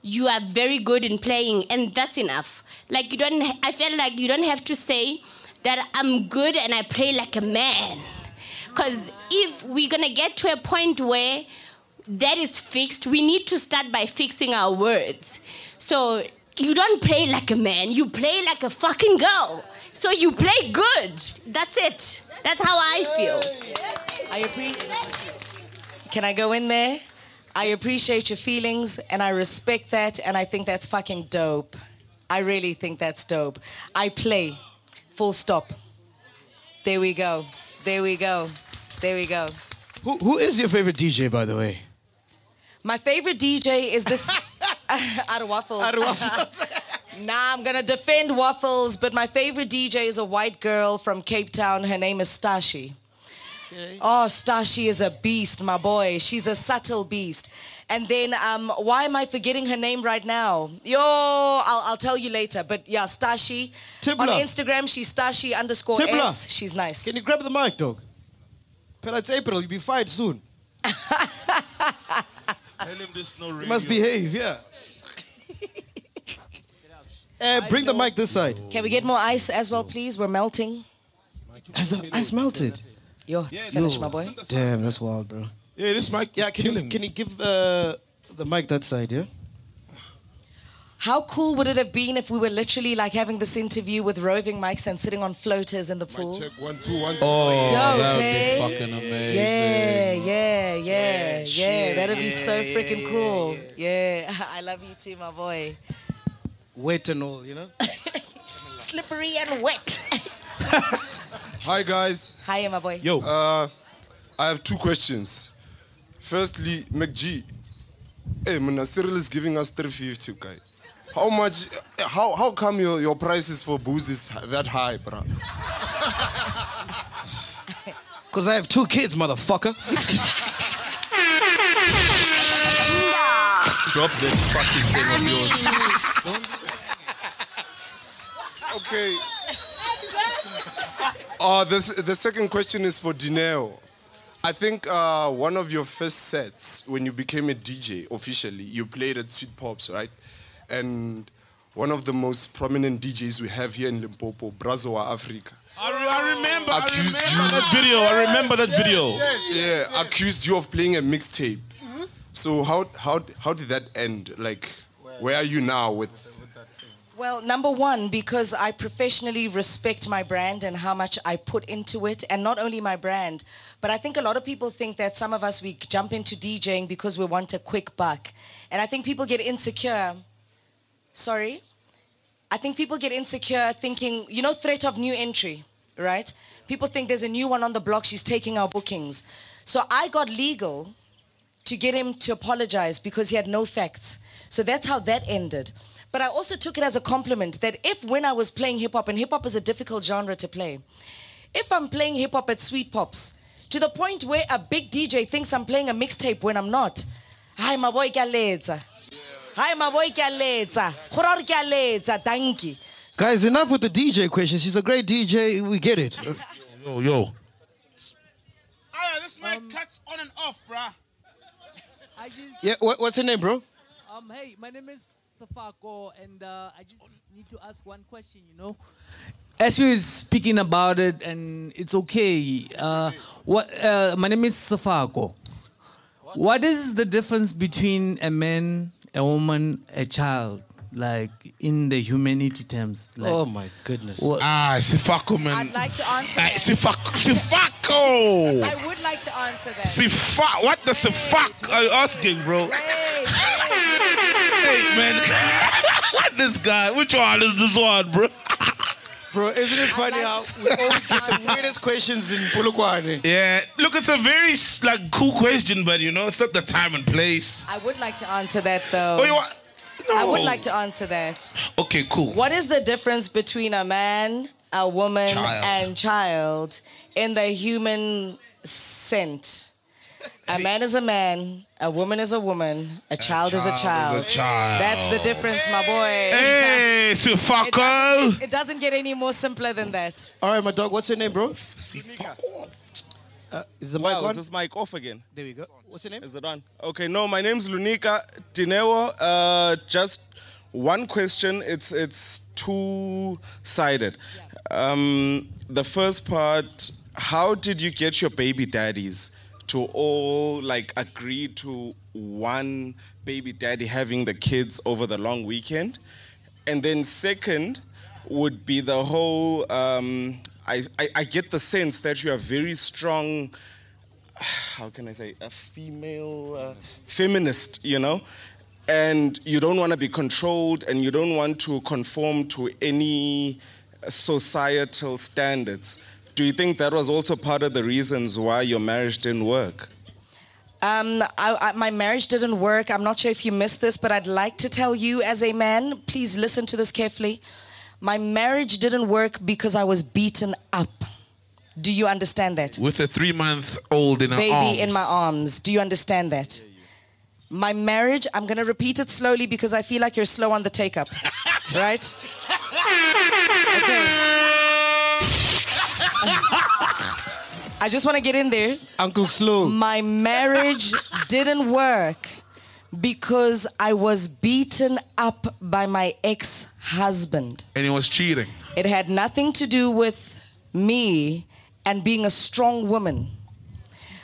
you are very good in playing, and that's enough. Like you don't, I feel like you don't have to say that I'm good and I play like a man. Because if we're gonna get to a point where that is fixed, we need to start by fixing our words. So you don't play like a man, you play like a fucking girl. So you play good. That's it. That's how I feel. I. Can I go in there? I appreciate your feelings and I respect that and I think that's fucking dope. I really think that's dope. I play. Full stop. There we go. There we go. There we go. Who, who is your favorite DJ, by the way? My favorite DJ is this out of waffles. Out of waffles. Nah, I'm gonna defend waffles, but my favorite DJ is a white girl from Cape Town. Her name is Stashi. Oh, Stashi is a beast, my boy. She's a subtle beast. And then, um, why am I forgetting her name right now? Yo, I'll, I'll tell you later. But yeah, Stashi. On Instagram, she's Stashi underscore Tibla. S. She's nice. Can you grab the mic, dog? Pella, it's April. You'll be fired soon. Tell him there's no You must behave, yeah. Uh, bring the mic this side. Can we get more ice as well, please? We're melting. Has the ice melted? Yo, it's finished, my boy. Damn, that's wild, bro. Yeah, this mic Yeah, is can killing you, can you give uh, the mic that side, yeah? How cool would it have been if we were literally like having this interview with roving mics and sitting on floaters in the pool? Check one, two, one, two. Oh, Dope, that would eh? be fucking amazing. Yeah, yeah, yeah, yeah. That'd be so freaking cool. Yeah, I love you too, my boy. Wet and all, you know? Slippery and wet. Hi guys. Hi, my boy. Yo, Uh, I have two questions. Firstly, MacG. Hey, man, Cyril is giving us 350, guy. How much? How how come your, your prices for booze is that high, bro? Because I have two kids, motherfucker. Drop that fucking thing of yours. Okay. Uh, the, the second question is for Dineo. I think uh, one of your first sets when you became a DJ officially, you played at Sweet Pops, right? And one of the most prominent DJs we have here in Limpopo, Brazoa Africa. I, re- I remember. Accused I remember you. that video. I remember that video. Yeah, accused you of playing a mixtape. So how how how did that end? Like, where are you now with? Well, number one, because I professionally respect my brand and how much I put into it, and not only my brand, but I think a lot of people think that some of us we jump into DJing because we want a quick buck, and I think people get insecure. Sorry, I think people get insecure thinking, you know, threat of new entry, right? People think there's a new one on the block. She's taking our bookings, so I got legal to get him to apologize because he had no facts. So that's how that ended. But I also took it as a compliment that if when I was playing hip hop, and hip hop is a difficult genre to play, if I'm playing hip hop at Sweet Pops, to the point where a big DJ thinks I'm playing a mixtape when I'm not, hi my boy Kaletsa. Hi my boy Kaletsa. Horor Kaletsa, thank you. Guys, enough with the DJ questions. He's a great DJ. We get it. Yo, yo. Ah, this mic cuts on and off, bruh. I just Yeah, what, what's your name, bro? um hey, my name is Safako, and uh, I just need to ask one question. You know, as we were speaking about it, and it's okay. Uh, what? Uh, my name is Safako. what is the difference between a man, a woman, a child? Like in the humanity terms. Like, Oh my goodness. what- Ah, Sifako, man. I'd like to answer that. Sifako. Sifako. I would like to answer that. Sifa. What the Sifak are you asking, bro? Hey, Hey, man. this guy. Which one is this one, bro? Bro, isn't it funny like how we always get the weirdest questions in Polokwane? Yeah. Look, it's a very like cool question, but you know, it's not the time and place. I would like to answer that though. Oh, you want? I would like to answer that. Okay, cool. What is the difference between a man, a woman, Child. and child in the human scent? A man is a man, a woman is a woman, a child, is a child. child. That's the difference, my boy. Hey, It Sifako. doesn't, it doesn't get any more simpler than that. All right, my dog, what's your name, bro? Uh, is the mic Wow, on? is this mic off again? There we go. What's your name? Is it on? Okay, no, my name's Lunika Dinewo. Uh, just one question. It's it's two sided. Um, the first part: How did you get your baby daddies to all like agree to one baby daddy having the kids over the long weekend? And then second would be the whole. Um, I, I I get the sense that you are very strong how can I say, a female uh, feminist, you know? And you don't want to be controlled and you don't want to conform to any societal standards. Do you think that was also part of the reasons why your marriage didn't work? Um, I, I, my marriage didn't work. I'm not sure if you missed this, but I'd like to tell you as a man, please listen to this carefully. My marriage didn't work because I was beaten up. Do you understand that? With a three-month-old in her Baby arms. in my arms. Do you understand that? My marriage, I'm going to repeat it slowly because I feel like you're slow on the take up. right? Okay. I just want to get in there. Uncle Slow. My marriage didn't work because I was beaten up by my ex husband. And he was cheating. It had nothing to do with me and being a strong woman.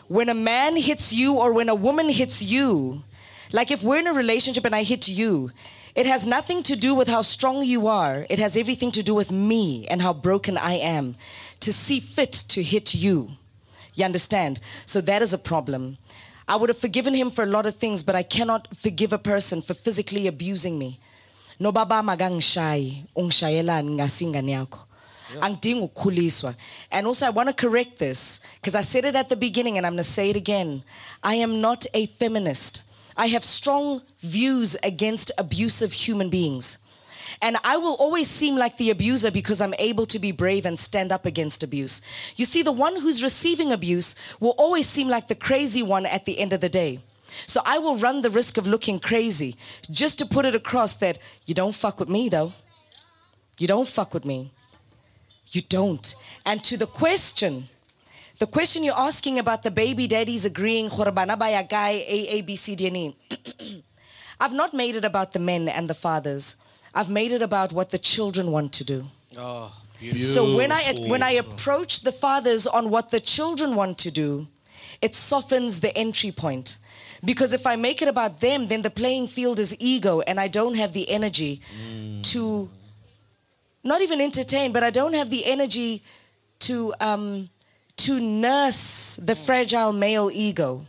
When a man hits you or when a woman hits you, like if we're in a relationship and I hit you, it has nothing to do with how strong you are. It has everything to do with me and how broken I am to see fit to hit you. You understand? So that is a problem. I would have forgiven him for a lot of things, but I cannot forgive a person for physically abusing me. No baba magangishayi, ungishayelani ngasingane yakho. Ukukhuliswa. And also I want to correct this because I said it at the beginning and I'm going to say it again. I am not a feminist. I have strong views against abusive human beings. And I will always seem like the abuser because I'm able to be brave and stand up against abuse. You see, the one who's receiving abuse will always seem like the crazy one at the end of the day. So I will run the risk of looking crazy just to put it across that you don't fuck with me though. You don't fuck with me. You don't. And to the question, the question you're asking about the baby daddies agreeing, "Gore bana ba ya kae, A, A, B, C, D, and E." I've not made it about the men and the fathers. I've made it about what the children want to do. Oh, beautiful. So when I when I approach the fathers on what the children want to do, it softens the entry point. Because if I make it about them, then the playing field is ego, and I don't have the energy to not even entertain, but I don't have the energy to um, to nurse the fragile male ego.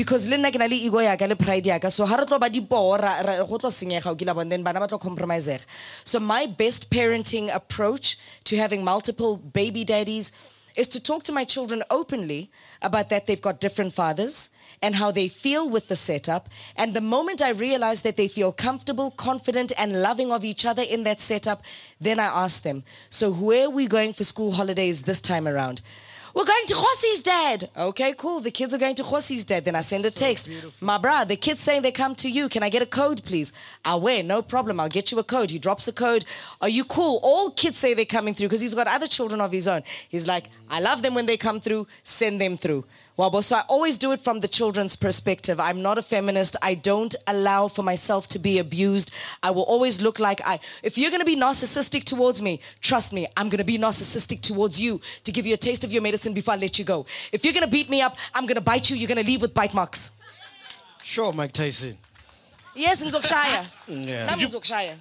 Because le nna ke na le ego ya ka le pride yaka so ha re tlo ba dipoo go tlo senyega o kila bone then bana ba tlo compromisega so my best parenting approach to having multiple baby daddies is to talk to my children openly about that they've got different fathers and how they feel with the setup. And the moment I realize that they feel comfortable, confident, and loving of each other in that setup, then I ask them, So, where are we going for school holidays this time around? We're going to Khossi's dad. Okay, cool. The kids are going to Khossi's dad. Then I send a text. My bra, the kids saying they come to you. Can I get a code, please? I'll wear, no problem. I'll get you a code. He drops a code. Are you cool? All kids say they're coming through because he's got other children of his own. He's like, I love them when they come through. Send them through. Wabo. So I always do it from the children's perspective. I'm not a feminist. I don't allow for myself to be abused. I will always look like I. If you're going to be narcissistic towards me, trust me, I'm going to be narcissistic towards you to give you a taste of your medicine before I let you go. If you're going to beat me up, I'm going to bite you. You're going to leave with bite marks. Sure, Mike Tyson. Yes, Nzokushaya. Yeah. Nam Did you- Nzokushaya.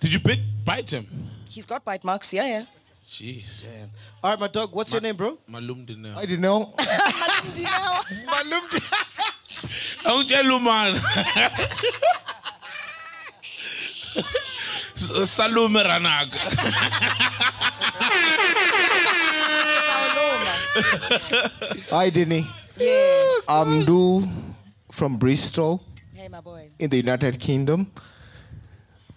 Did you bit, bite him? He's got bite marks. Yeah, yeah. Jeez. Damn. All right, my dog. What's your name, bro? Malum didn't know. I didn't know. Don't tell you, man. Salume Ranag. Hi, Denny. Yeah. I'm Lou from Bristol Hey, my boy. in the United Kingdom.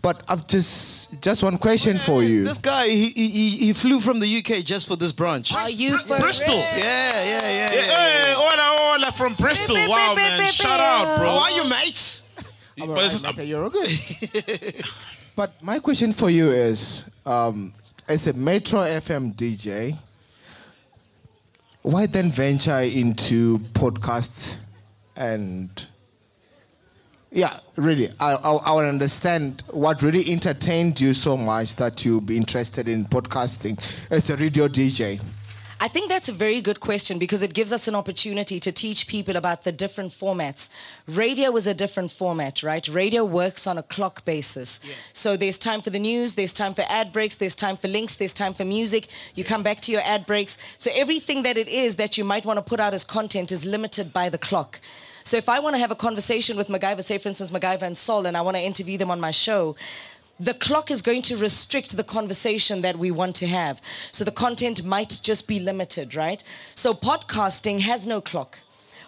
But I've just just one question for you. This guy, he, he, he he flew from the UK just for this branch. Are you for Bristol. real? Yeah, yeah, yeah. Hey, hola, hola from Bristol. Beep, beep, Wow, beep, man. beep, Shout out, bro. How are you, mates? But it's just, You're good. but my question for you is, um, as a Metro FM DJ, why then venture into podcasts and yeah, really, I, I, I want understand what really entertained you so much that you'd be interested in podcasting as a radio DJ. I think that's a very good question because it gives us an opportunity to teach people about the different formats. Radio is a different format, right? Radio works on a clock basis. So there's time for the news, there's time for ad breaks, there's time for links, there's time for music. You come back to your ad breaks. So everything that it is that you might want to put out as content is limited by the clock. So if I want to have a conversation with MacGyver, say for instance MacGyver and Sol, and I want to interview them on my show, the clock is going to restrict the conversation that we want to have. So the content might just be limited, right? So podcasting has no clock.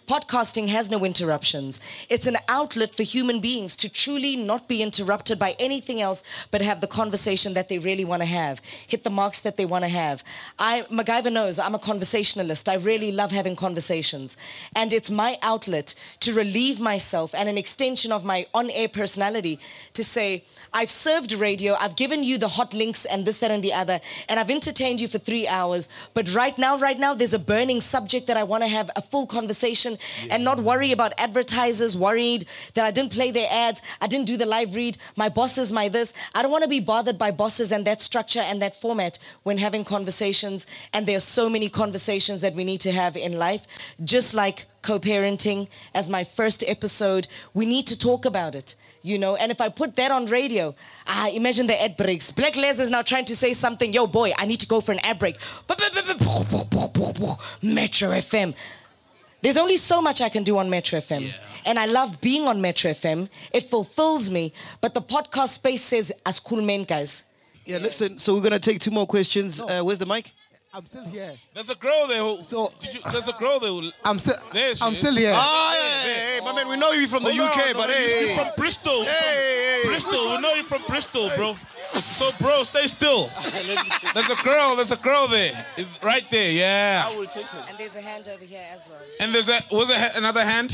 Podcasting has no interruptions. It's an outlet for human beings to truly not be interrupted by anything else but have the conversation that they really want to have, hit the marks that they want to have. I MacGyver knows I'm a conversationalist. I really love having conversations. And it's my outlet to relieve myself and an extension of my on-air personality to say, I've served radio, I've given you the hot links and this, that, and the other, and I've entertained you for three hours. But right now, right now, there's a burning subject that I want to have a full conversation and not worry about advertisers worried that I didn't play their ads, I didn't do the live read, my bosses, my this. I don't want to be bothered by bosses and that structure and that format when having conversations. And there are so many conversations that we need to have in life, just like co-parenting as my first episode we need to talk about it you know and if i put that on radio ah imagine the ad breaks black les is now trying to say something yo boy i need to go for an ad break metro fm there's only so much I can do on Metro FM. And I love being on Metro FM. It fulfills me. But the podcast space says, as cool men, guys. Yeah, listen. So we're gonna take two more questions. Uh, where's the mic? I'm still here. there's a girl there. Who, So- did you, there's a girl there. Who, I'm still. There she I'm is. still here. Ah, yeah, yeah, yeah, my man. We know you from the Hold UK, on, but no, hey, you from Bristol. Hey, hey, hey. Bristol. We know you from Bristol, bro. So, bro, stay still. There's a girl. There's a girl there, right there. Yeah. I will take her. And there's a hand over here as well. And there's a was a another hand.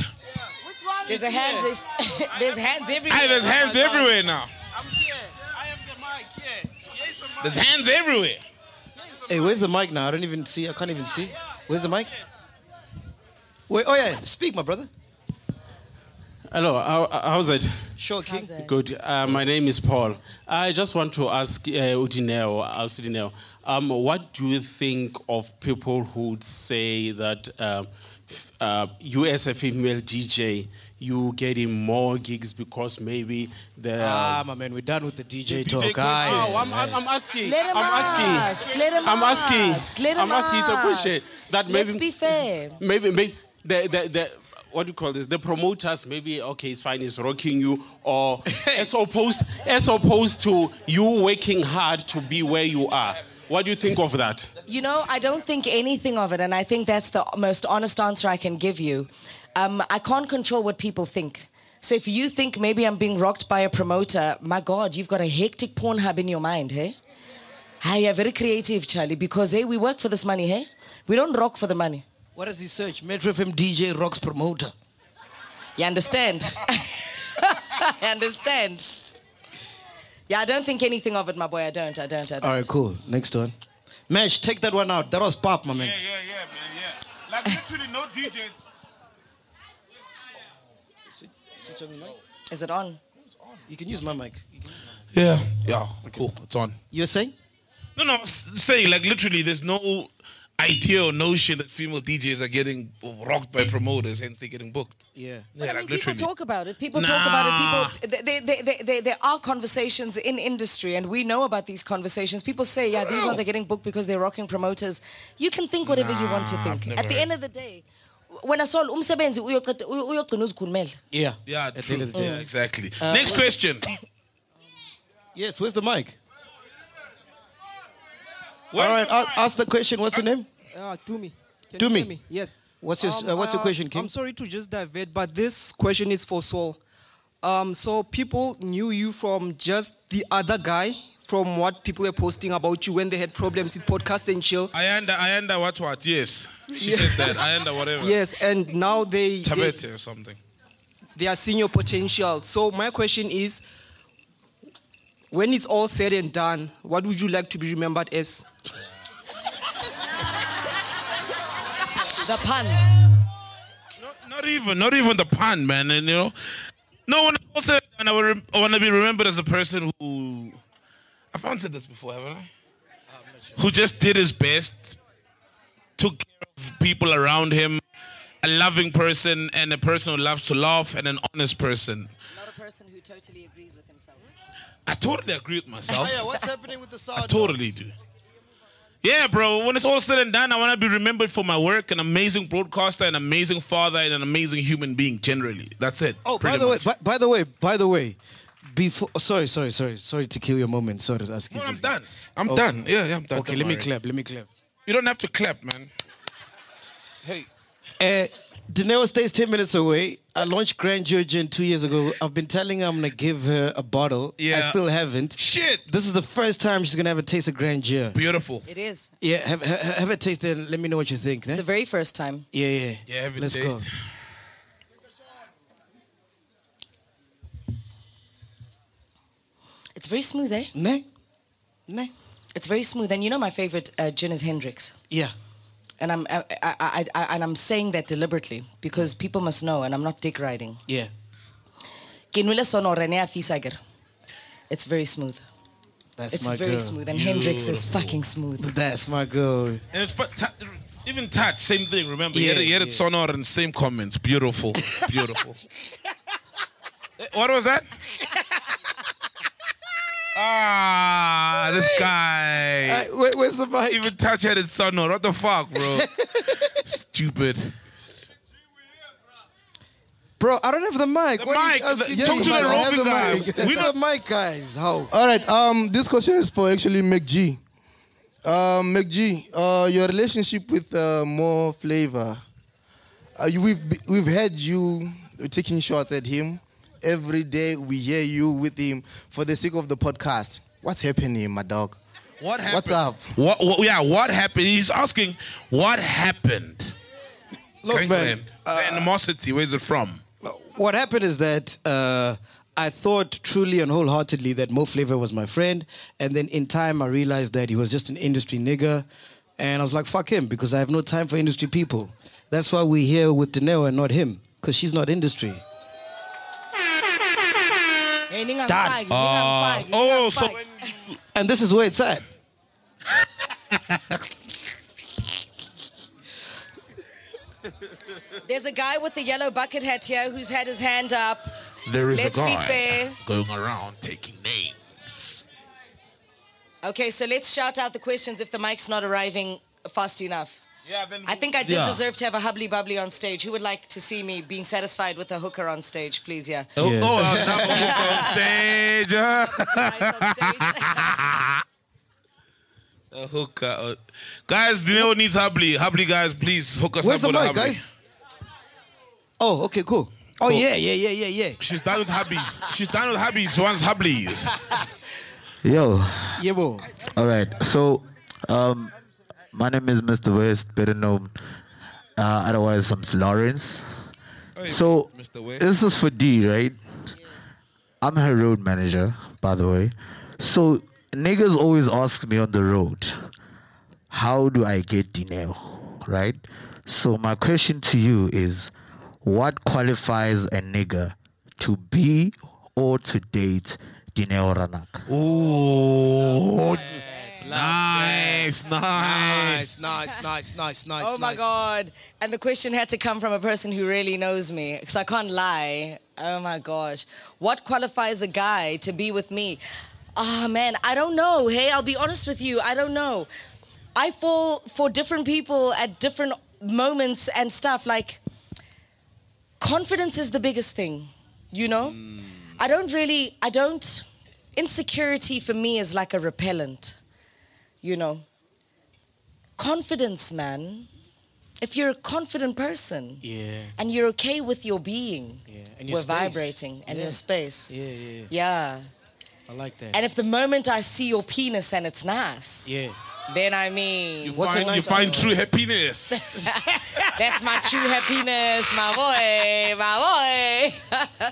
There's a hand, there's, there's hands everywhere. Hey, there's hands everywhere now. I'm here. I have the mic. Yeah. Here's the There's hands everywhere. Hey, where's the mic now? I don't even see. I can't even see. Where's the mic? Wait. Oh yeah. Speak, my brother. Hello, how, how's it? Sure, King. It? Good. Uh, my name is Paul. I just want to ask uh, Udineo, uh, Udineo, um, what do you think of people who would say that uh, uh, you as a female DJ, you getting more gigs because maybe the Ah, my man, we're done with the DJ, DJ talk. question- guys. Oh, I'm, I'm, I'm asking. Let him I'm asking. Let him I'm ask. asking. Let him I'm asking. It's a question that maybe Let's be fair. maybe maybe the the, the what do you call this? The promoters maybe okay, it's fine, it's rocking you, or as opposed as opposed to you working hard to be where you are. What do you think of that? You know, I don't think anything of it, and I think that's the most honest answer I can give you. Um, I can't control what people think. So if you think maybe I'm being rocked by a promoter, my God, you've got a hectic porn hub in your mind, hey? Hey, you're very creative, Charlie, because hey, we work for this money, hey? We don't rock for the money. What does he search? Metro FM DJ Rocks promoter. You understand? I understand. Yeah, I don't think anything of it, my boy. I don't. I don't. I don't. All right, cool. Next one. Mesh, take that one out. That was pop, my man. Yeah, yeah, yeah, man, yeah. Like literally no DJs. Is it on? You can use my mic. Yeah. Yeah. Cool. It's on. You're saying? No, no. I'm saying like literally, there's no idea or notion that female DJs are getting rocked by promoters, hence they're getting booked. Yeah. Yeah, I mean, like people talk about it. People talk about it. People, they, they, they, they, there are conversations in industry, and we know about these conversations. People say, yeah, these ones are getting booked because they're rocking promoters. You can think whatever you want to think. At the heard. end of the day, when I saw umsebenzi uyoqeda- uy- uyogcina uzikhulumela. Yeah. Yeah, At the true. of the day. Yeah, exactly. Next question. Yes, where's the mic? Where's All right, the a- mic? ask the question. What's your name? Uh, to me. Can To you me. hear me? Yes. What's your uh, What's your uh, question, King? I'm sorry to just divert, but this question is for Sol. Um, so people knew you from just the other guy, from what people were posting about you when they had problems with podcast and chill. I under, I under what what? Yes. She said that. I under whatever. Yes, and now they, they or something. they are seeing your potential. So my question is, when it's all said and done, what would you like to be remembered as? The pun. Not, not even, not even the pun, man. And you know, no one also, and I want to be remembered as a person who, I've answered this before, haven't I? Who just did his best, took care of people around him, a loving person, and a person who loves to laugh, and an honest person. Not a person who totally agrees with himself. I totally agree with myself. Oh, yeah, what's happening with the sound? I totally do. Yeah, bro. When it's all said and done, I want to be remembered for my work, an amazing broadcaster, an amazing father, and an amazing human being. Generally, that's it. Oh, by pretty the way, by, by the way, by the way, before. sorry, sorry, sorry, sorry to kill your moment. Sorry to ask you. No, I'm done. I'm Okay. done. Yeah, yeah, I'm done. Okay, Don't let me clap. Let me clap. You don't have to clap, man. Hey, Uh, Danelle stays 10 minutes away. I launched Grand Georgian two years ago. I've been telling her I'm going to give her a bottle. Yeah. I still haven't. shit. This is the first time she's going to have a taste of Grand Gear. Beautiful. It is. Yeah, have, have, have a taste and let me know what you think. It's eh? the very first time. Yeah, yeah. Yeah, have a Let's taste. go. It's very smooth, eh? Ne? Ne? It's very smooth. And you know my favorite uh, gin is Hendrick's. Yeah. And I'm I, I, I, I, and I'm saying that deliberately because people must know, and I'm not dick riding. Yeah. Ke nwele sonore ne a fisa ke re. It's very smooth. That's my girl. it's my very girl. smooth, and Hendrick's is fucking smooth. That's my girl. And it's fu- ta- even touch, same thing. Remember, Yeah, yeah, he had it sonor and same comments. Beautiful, beautiful. Eh, what was that? ah, this guy. where, where's the mic? Even touch had it sonor. What the fuck, bro? Stupid. Bro, I don't have the mic. The What are you mic, asking the- me? talk to the I have roving guy. mic. We to the mic, guys. How? All right. Um, this question is for actually MacG. Um, MacG, uh, your relationship with uh, Mo Flava. Uh, you, we've we've had you taking shots at him every day. We hear you with him for the sake of the podcast. What's happening, my dog? What happened? What's up? What, what? Yeah, what happened? He's asking, what happened? Look, man. Gangland. the animosity. Where's it from? What happened is that uh, I thought truly and wholeheartedly that Mo Flava was my friend, and then in time I realized that he was just an industry nigger, and I was like, fuck him, because I have no time for industry people. That's why we're here with Dineo and not him, because she's not industry. Eh, hey, ningangifaki, Done. ningangifaki, ah. oh, so. And this is where it's at. There's a guy with the yellow bucket hat here who's had his hand up. there is Let's a be guy fair. going around taking names. Okay, so let's shout out the questions if the mic's not arriving fast enough. Yeah, then I think I did Yeah. deserve to have a hubbly bubbly on stage. Who would like to see me being satisfied with a hooker on stage, please? Yeah. Oh, Yeah. oh I'll have a hook on stage. a hooker. uh, Guys, Dineo needs Hubly. Hubly, guys, please hook us Where's up the mic, guys? Oh, okay, cool. Oh Cool. yeah, yeah, yeah, yeah, yeah. She's done with hubbies. She's done with hubbies. She wants hubblies. Yo, Yeah, bro. all right. So, um, my name is Mr. West, better known uh, otherwise I'm Lawrence. So, Mr. West. this is for D, right? I'm her road manager, by the way. So, niggas always ask me on the road, how do I get Dineo, right? So, my question to you is, what qualifies a nigga to be or to date Dineo Ranaka? Oh, Nice, nice. nice, nice, nice, nice, nice. Oh my nice. God. And the question had to come from a person who really knows me because I can't lie. Oh my gosh. What qualifies a guy to be with me? Ah, man, I don't know. Hey, I'll be honest with you. I don't know. I fall for different people at different moments and stuff. Like, confidence is the biggest thing, you know? I don't really, I don't, insecurity for me is like a repellent, you know? Confidence, man. If you're a confident person Yeah, and you're okay with your being, yeah. And your we're space. vibrating and yeah. your space. Yeah, yeah, yeah. Yeah. I like that. And if the moment I see your penis and it's nice, yeah. then I mean, You What's a find, you find true happiness. That's my true happiness, my boy, my boy.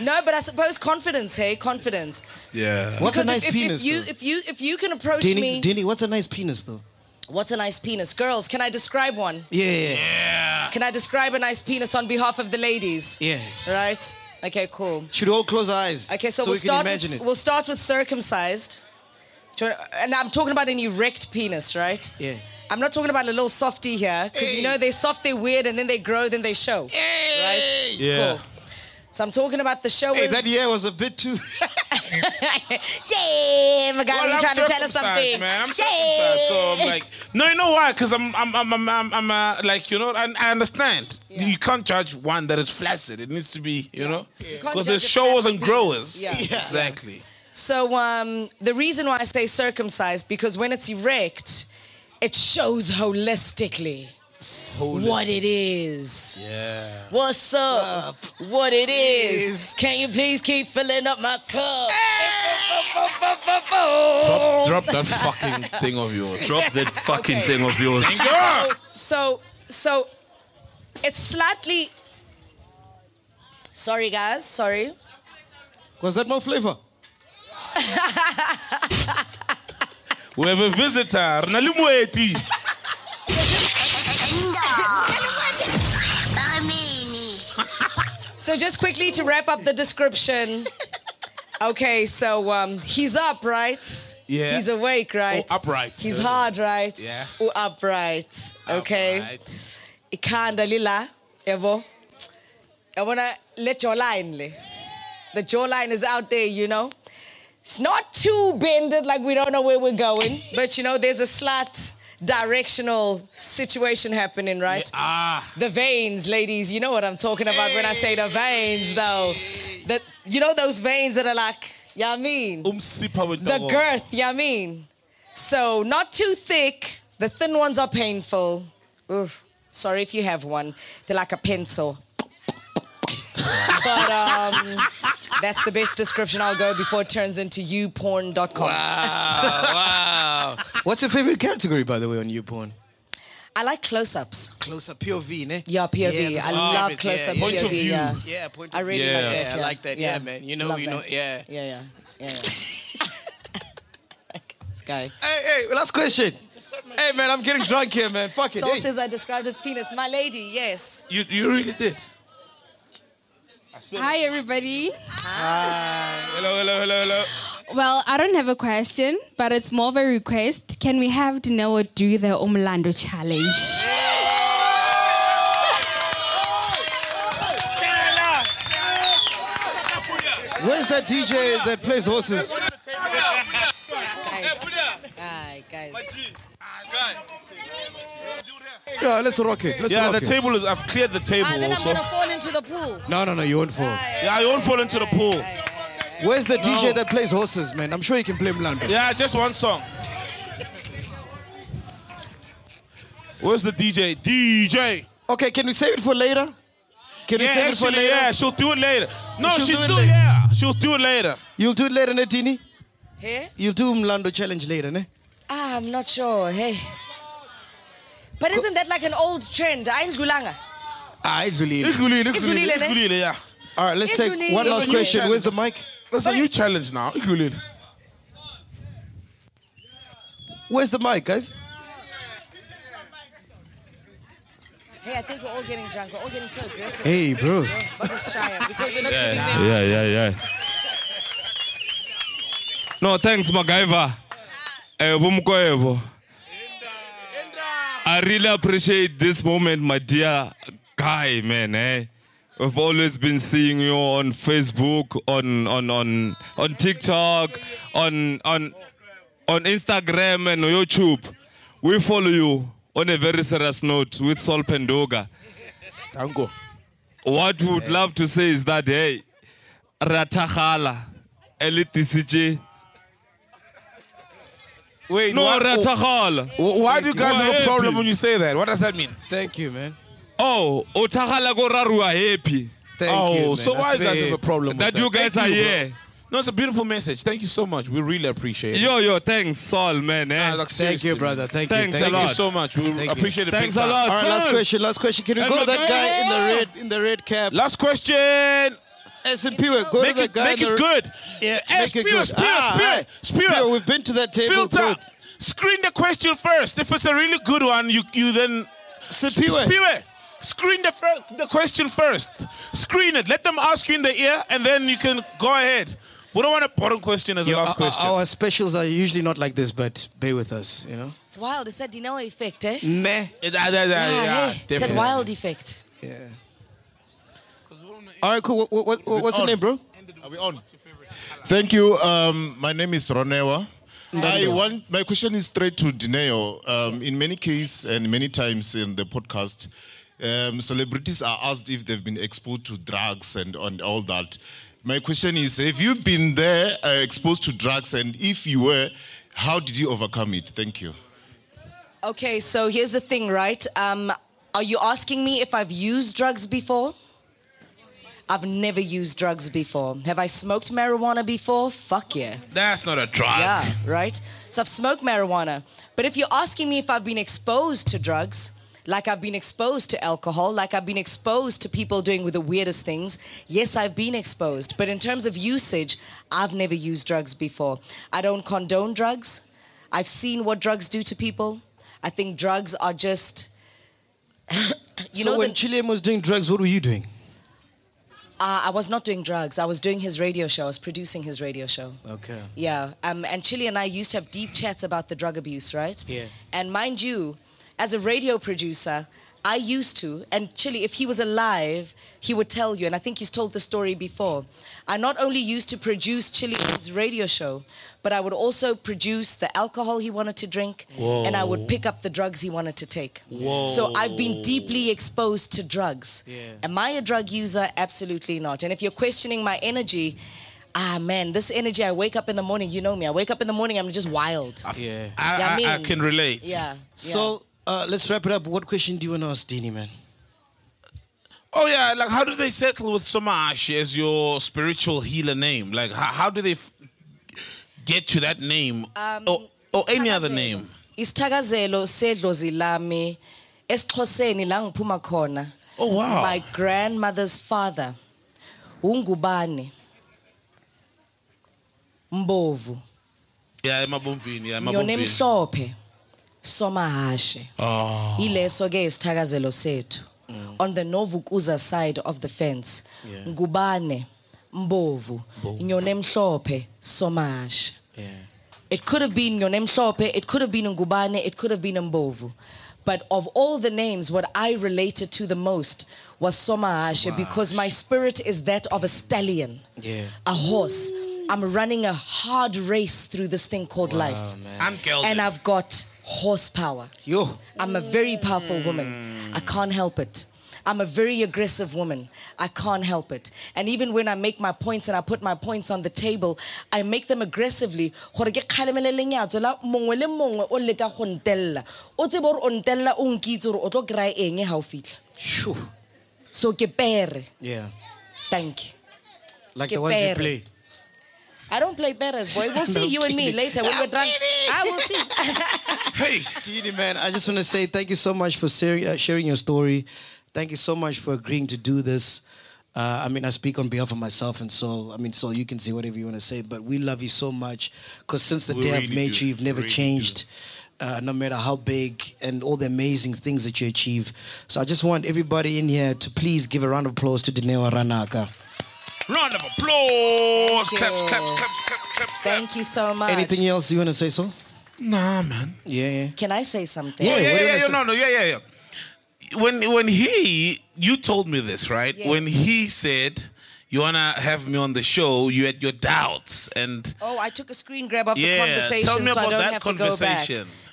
no, but I suppose confidence, hey, confidence. yeah. What's Because a nice if, penis? If you, though? if you, if you can approach Denny, me, Denny, what's a nice penis though? What's a nice penis? Girls, can I describe one? Yeah, yeah, Can I describe a nice penis on behalf of the ladies? yeah. Right? Okay, cool. Should we all close our eyes? Okay, so, so we'll we start. imagine With, it. we'll start with circumcised. Do you wanna- And I'm talking about an erect penis, right? Yeah. I'm not talking about a little softy here, because you know they're soft, they're weird, and then they grow, then they show. Right? Yeah. Cool. So I'm talking about the show. Hey, that yeah was a bit too. yeah, my guy, Well, you trying to tell us something? man. I'm yeah. so I'm like, no, you know why? Because I'm, I'm, I'm, I'm, I'm, I'm uh, like, you know, I, I understand. You can't judge one that is flaccid. It needs to be, you know, can't because there's judge a showers and growers. Yeah. Yeah. exactly. So um, the reason why I say circumcised because when it's erect, it shows holistically what it is. Yeah. What's up? What it is? Can you please keep filling up my cup? Drop, drop that fucking thing of yours. Drop that fucking Okay. thing of yours. Thank you. So, so it's slightly. Sorry, guys. Sorry. Was that Mo Flava? We have a visitor. Nalimueti. So just quickly to wrap up the description. Okay, so um, he's up, right? Yeah. He's awake, right? Oh, upright. He's hard, right? Yeah. Oh, upright. Okay. Alright. Ikhanda lila, yabo. I wanna let your line le. The jawline is out there, you know. It's not too bended, like we don't know where we're going, but you know, there's a slight directional situation happening, right? Ah. The veins, ladies, you know what I'm talking about when I say the veins, though. That you know those veins that are like, yeah, I mean, Umsipa the girth, yeah, I mean. So not too thick. The thin ones are painful. Oof. Sorry if you have one. They're like a pencil. But um, that's the best description I'll go before it turns into youporn.com. wow. wow. What's your favorite category, by the way, on YouPorn? I like close-ups. Close up POV, ne? Yeah, POV. Yeah, I those love favorites, close-up yeah, POV. yeah. Point of view. Yeah, Yeah, point I really view. like Yeah, that. I like that. Yeah, man. You know- Love you know- that. yeah. Yeah, yeah, yeah. yeah. this guy. Hey, hey, last question. Hey, man, I'm getting drunk here, man. Fuck it. Sol Hey. says I described his penis. My lady, yes. You, you really did. Hi, everybody. Hi. Hello, hello, hello, hello. Well, I don't have a question, but it's more of a request. Can we have Dineo do the Umlando challenge? Where's that DJ that plays horses? Guys. Aye, guys. Yeah, let's rock it. Let's yeah, rock the it. table is. I've cleared the table Ah, then I'm also. gonna fall into the pool. No, no, no, you won't fall. Yeah, you won't fall into the pool. Where's the DJ No. that plays horses, man? I'm sure you can play Mlando. Yeah, just one song. Where's the DJ? DJ. Okay, can we save it for later? Can we yeah, save it for later? Yeah, she'll do it later. No, She'll she's do it later. Yeah, she'll do it later. You'll do it later, Netini? Hey? You'll do Mlando challenge later, ne? Ah, I'm not sure. Hey. But isn't that like an old trend? I'm Gulanga. Ah, it's really. Ikhulile, It's ikhulile, Ikhulile, ne? ikhulile, yeah. All right, let's take really- one last question. Where's the mic? That's a new challenge now. Ikhulile. Where's the mic, guys? Hey, I think we're all getting drunk. We're all getting so aggressive. Hey, bro. We're just because we're not giving them. Yeah, yeah, yeah. No, thanks, MacGyver. Eh, Bumkoevo. I really appreciate this moment, my dear guy, man. Eh? We've always been seeing you on Facebook, on on on on TikTok, on on on Instagram and YouTube. We follow you on a very serious note with Sol Phenduka. Tango. What we would love to say is that hey, Ratagala, elitisije. Wait, no what- Ratagala. Wh- Why do you guys have a happy. problem when you say that? What does that mean? Thank you, man. Oh, Otagala go rarua happy. Thank oh, you, man. so why do you guys have a problem That with you guys Thank are you, bro. here. No, it's a beautiful message. Thank you so much. We really appreciate it. Yo, yo, thanks, Sol, man. Eh? Ah, like, Thank you, brother. man. Thank you. Thanks Thank Thank you so much. We Thank you. appreciate it. Thanks a lot. All right, last question. Last question. Can we And go to that guy in the red in the red cap? Last question. S&P, we go Make to the it, guy make it good. Yeah, Hey, make it good. Spear, Ah, Spear, ah, Spear. Spear, We've been to that table. Filter. Good. Screen the question first. If it's a really good one, you you then Sipiwe. Spiwe, Screen the fir- the question first. Screen it. Let them ask you in the ear, and then you can go ahead. We don't want a bottom question as a last our- question. Our specials are usually not like this, but bear with us, you know. It's wild. It's that Dineo effect, eh? Meh. It- uh, uh, yeah, yeah, hey, it's that definitely. wild effect. Yeah. All right, cool. What, what, what, what's your name, bro? Are we on? Thank you. Um, my name is Ronewa. I want my question is straight to Dineo. Um, in many cases and many times in the podcast, um, celebrities are asked if they've been exposed to drugs and, and all that. My question is: Have you been there uh, exposed to drugs, and if you were, how did you overcome it? Thank you. Okay, so here's the thing, right? Um, are you asking me if I've used drugs before? I've never used drugs before. Have I smoked marijuana before? Fuck yeah. That's not a drug. Yeah, right? So I've smoked marijuana. But if you're asking me if I've been exposed to drugs, like I've been exposed to alcohol, like I've been exposed to people doing with the weirdest things, yes, I've been exposed. But in terms of usage, I've never used drugs before. I don't condone drugs. I've seen what drugs do to people. I think drugs are just. you so know, when the- Chilean was doing drugs, what were you doing? Uh, I was not doing drugs. I was doing his radio show. I was producing his radio show. Okay. Yeah, um, and Chili and I used to have deep chats about the drug abuse, right? Yeah. And mind you, as a radio producer, I used to, and Chili, if he was alive, he would tell you, and I think he's told the story before. I not only used to produce Chili's radio show, but I would also produce the alcohol he wanted to drink, and I would pick up the drugs he wanted to take. Whoa. So I've been deeply exposed to drugs. Yeah. Am I a drug user? Absolutely not. And if you're questioning my energy, ah man, this energy, I wake up in the morning, you know me, I wake up in the morning, I'm just wild. Yeah. I, Yeah, I, I mean, can relate. Yeah. So uh, let's wrap it up. What question do you want to ask Dini, man? Oh yeah, like how do they settle with Somash as your spiritual healer name? Like how, how do they f- get to that name Um, or, or any other name? Isithakazelo sedlozi lami esixhoseni la ngiphuma khona Oh, wow. my grandmother's father ungubane mbovu Yeah, emabomvini, yeah, emabomvini. emhlophe somahashe Oh. ileso ke isithakazelo sethu on the novukuza side of the fence Yeah. ngubane mbovu nyona emhlophe somahashe It could have been Yonemhlope, it could have been Ngubane, it could have been Mbovu. But of all the names, what I related to the most was Somahashe because my spirit is that of a stallion, Yeah. a horse. I'm running a hard race through this thing called life. I'm gelded. And I've got horsepower. Yo. I'm a very powerful woman. I can't help it. I'm a very aggressive woman. I can't help it. And even when I make my points and I put my points on the table, I make them aggressively. Gore ke kgalemele lenyatso la mongwe le mongwe o leka go ntella. O tsebe gore o ntella o nkitse gore o tlo kry-a eng ha o fitlha. So ke pere. Yeah. Thank you. Like Ke the ones you play. I don't play betters, boy. We'll see No, you and me later when I'm we're drunk. I will see. Hey, Didi, man, I just want to say thank you so much for uh, sharing your story. Thank you so much for agreeing to do this. Uh, I mean, I speak on behalf of myself and Sol. I mean, Sol, you can say whatever you want to say, but we love you so much because since the We day I've met do. you, you've never really changed. Uh, no matter how big and all the amazing things that you achieve. So I just want everybody in here to please give a round of applause to Dineo Ranaka. round of applause. Thank Clap, you. clap, clap, clap, clap. Thank you so much. Anything else you want to say, Sol? Nah, man. Yeah, yeah. Can I say something? Yeah, what yeah, do yeah, yeah, no, no, yeah, yeah, yeah. When when he you told me this, right? Yes. When he said you wanna have me on the show, you had your doubts and Oh, I took a screen grab of Yeah, the conversation tell me so I don't that have to go back.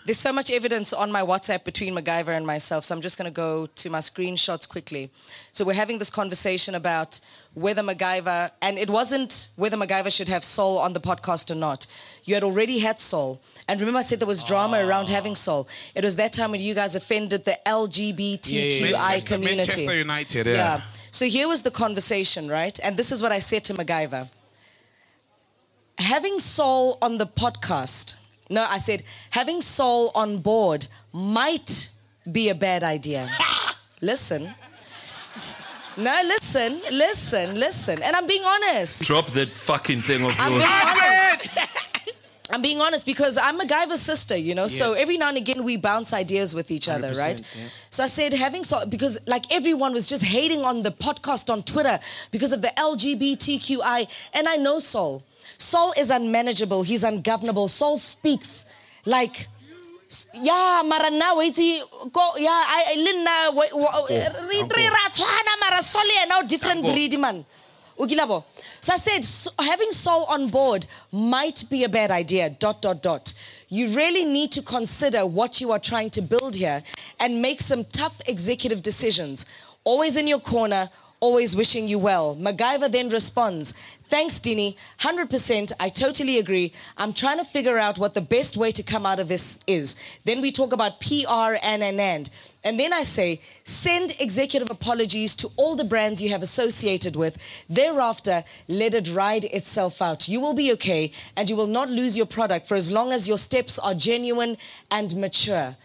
There's so much evidence on my WhatsApp between MacGyver and myself, so I'm just going to go to my screenshots quickly. So we're having this conversation about whether MacGyver, and it wasn't whether MacGyver should have Sol on the podcast or not. You had already had Sol. And remember, I said there was drama around having Sol. It was that time when you guys offended the LGBTQI Manchester, community. Manchester United, yeah. So here was the conversation, right? And this is what I said to MacGyver. Having Sol on the podcast, no, I said having Sol on board might be a bad idea. listen. No, listen, listen, listen. And I'm being honest. Drop that fucking thing of I'm yours. being honest. I'm being honest because I'm MacGyver's sister, you know. So every now and again we bounce ideas with each other, right? yeah. So I said having so because like everyone was just hating on the podcast on Twitter because of the LGBTQI, and I know Sol. Sol is unmanageable. He's ungovernable. Sol speaks like. Yeah, mara na waitsi go yeah I linna re re ra tshwana mara Sol now different breed man. Ukilabo. So I said, so having Sol on board might be a bad idea, dot, dot, dot. You really need to consider what you are trying to build here and make some tough executive decisions. Always in your corner, always wishing you well. MacGyver then responds, Thanks, Dini. 100%. I totally agree. I'm trying to figure out what the best way to come out of this is. Then we talk about PR and and and. And then I say, send executive apologies to all the brands you have associated with. Thereafter, let it ride itself out. You will be okay and you will not lose your product for as long as your steps are genuine and mature.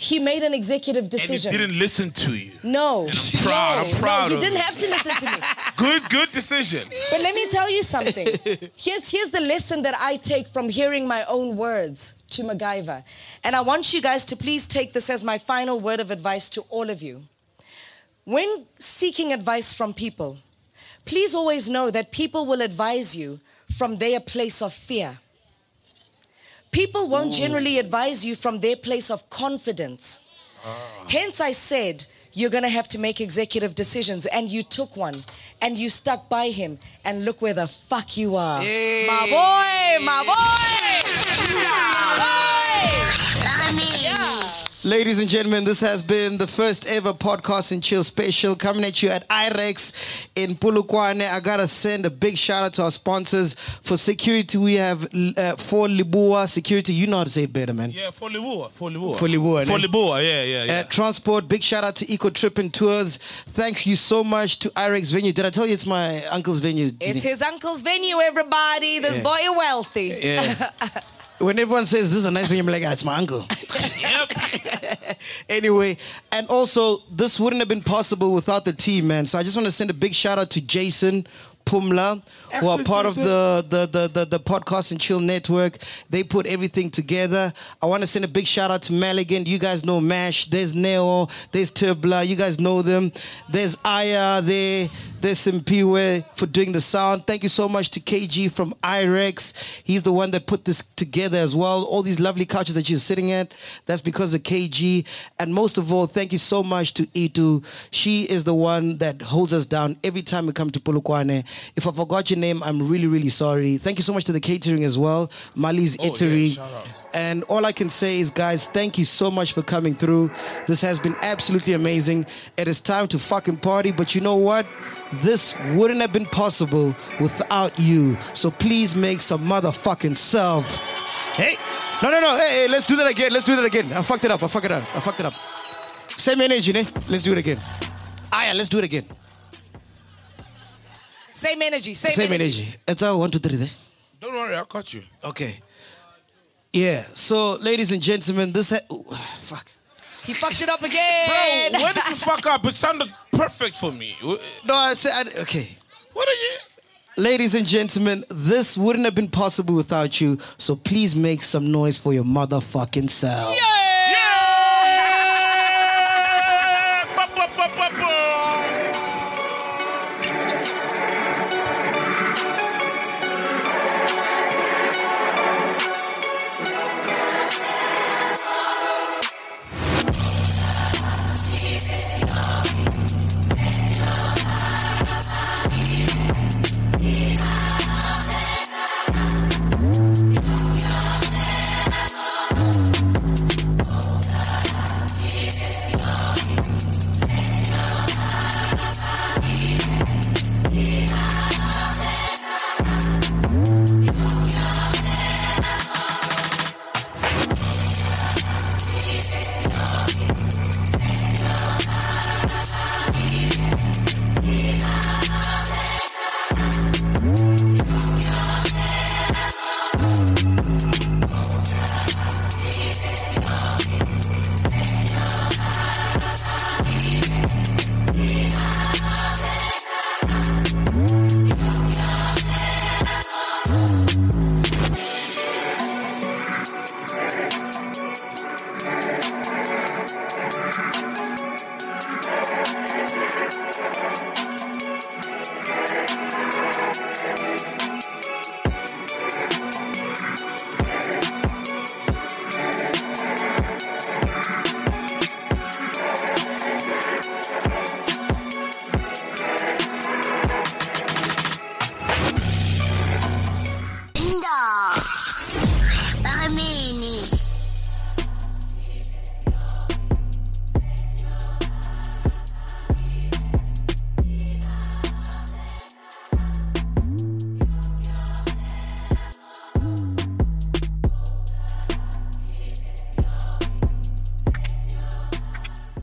He made an executive and he decision. didn't listen to you. no. I'm proud, no, I'm proud No, you didn't have to listen to me. Good, good decision. But let me tell you something. Here's, here's the lesson that I take from hearing my own words to MacGyver. And I want you guys to please take this as my final word of advice to all of you. When seeking advice from people, please always know that people will advise you from their place of fear. People won't mm. generally advise you from their place of confidence. Ah. Hence, I said, you're going to have to make executive decisions. And you took one and you stuck by him. And look where the fuck you are. My boy, my boy. My boy. Ladies and gentlemen, this has been the first ever podcast and chill special coming at you at IREX in Polokwane. I gotta send a big shout out to our sponsors. For security, we have uh, for Libua Security. You know how to say it better, man. Yeah, for Libua, for Libua. For Libua, For ne? Libua, yeah, yeah, yeah. Uh, transport, big shout out to Eco Trip and Tours. Thank you so much to IREX Venue. Did I tell you it's my uncle's venue? It's his uncle's venue, everybody. This Yeah. boy is wealthy. Yeah. when everyone says this is a nice venue, I'm like, ah, it's my uncle. yep. anyway, and also this wouldn't have been possible without the team, man. So I just want to send a big shout out to Jason. Pumla, who are part of the, the, the, the, the podcast and chill network. They put everything together. I want to send a big shout out to Maligan. You guys know Mash. There's Neo. There's Turbla. You guys know them. There's Aya there. There's Simpiwe for doing the sound. Thank you so much to KG from IREX. He's the one that put this together as well. All these lovely couches that you're sitting at, that's because of KG. And most of all, thank you so much to Itu. She is the one that holds us down every time we come to Polokwane. If I forgot your name, I'm really, really sorry. Thank you so much to the catering as well. Mali's oh, Eatery. And all I can say is, guys, thank you so much for coming through. This has been absolutely amazing. It is time to fucking party, but you know what? This wouldn't have been possible without you. So please make some motherfucking self. Hey, no, no, no. Hey, hey, let's do that again. Let's do that again. I fucked it up. I fucked it up. I fucked it up. Same energy, ne? Let's do it again. Ah, yeah, let's do it again. Same energy. Same, Same energy. energy. It's our one, two, three there. Don't worry, I caught you. Okay. Yeah. So, ladies and gentlemen, this ha- ooh, fuck. He fucked it up again. Bro, where did you fuck up? It sounded perfect for me. No, I said I, okay. What are you? Ladies and gentlemen, this wouldn't have been possible without you. So please make some noise for your motherfucking self. Yeah!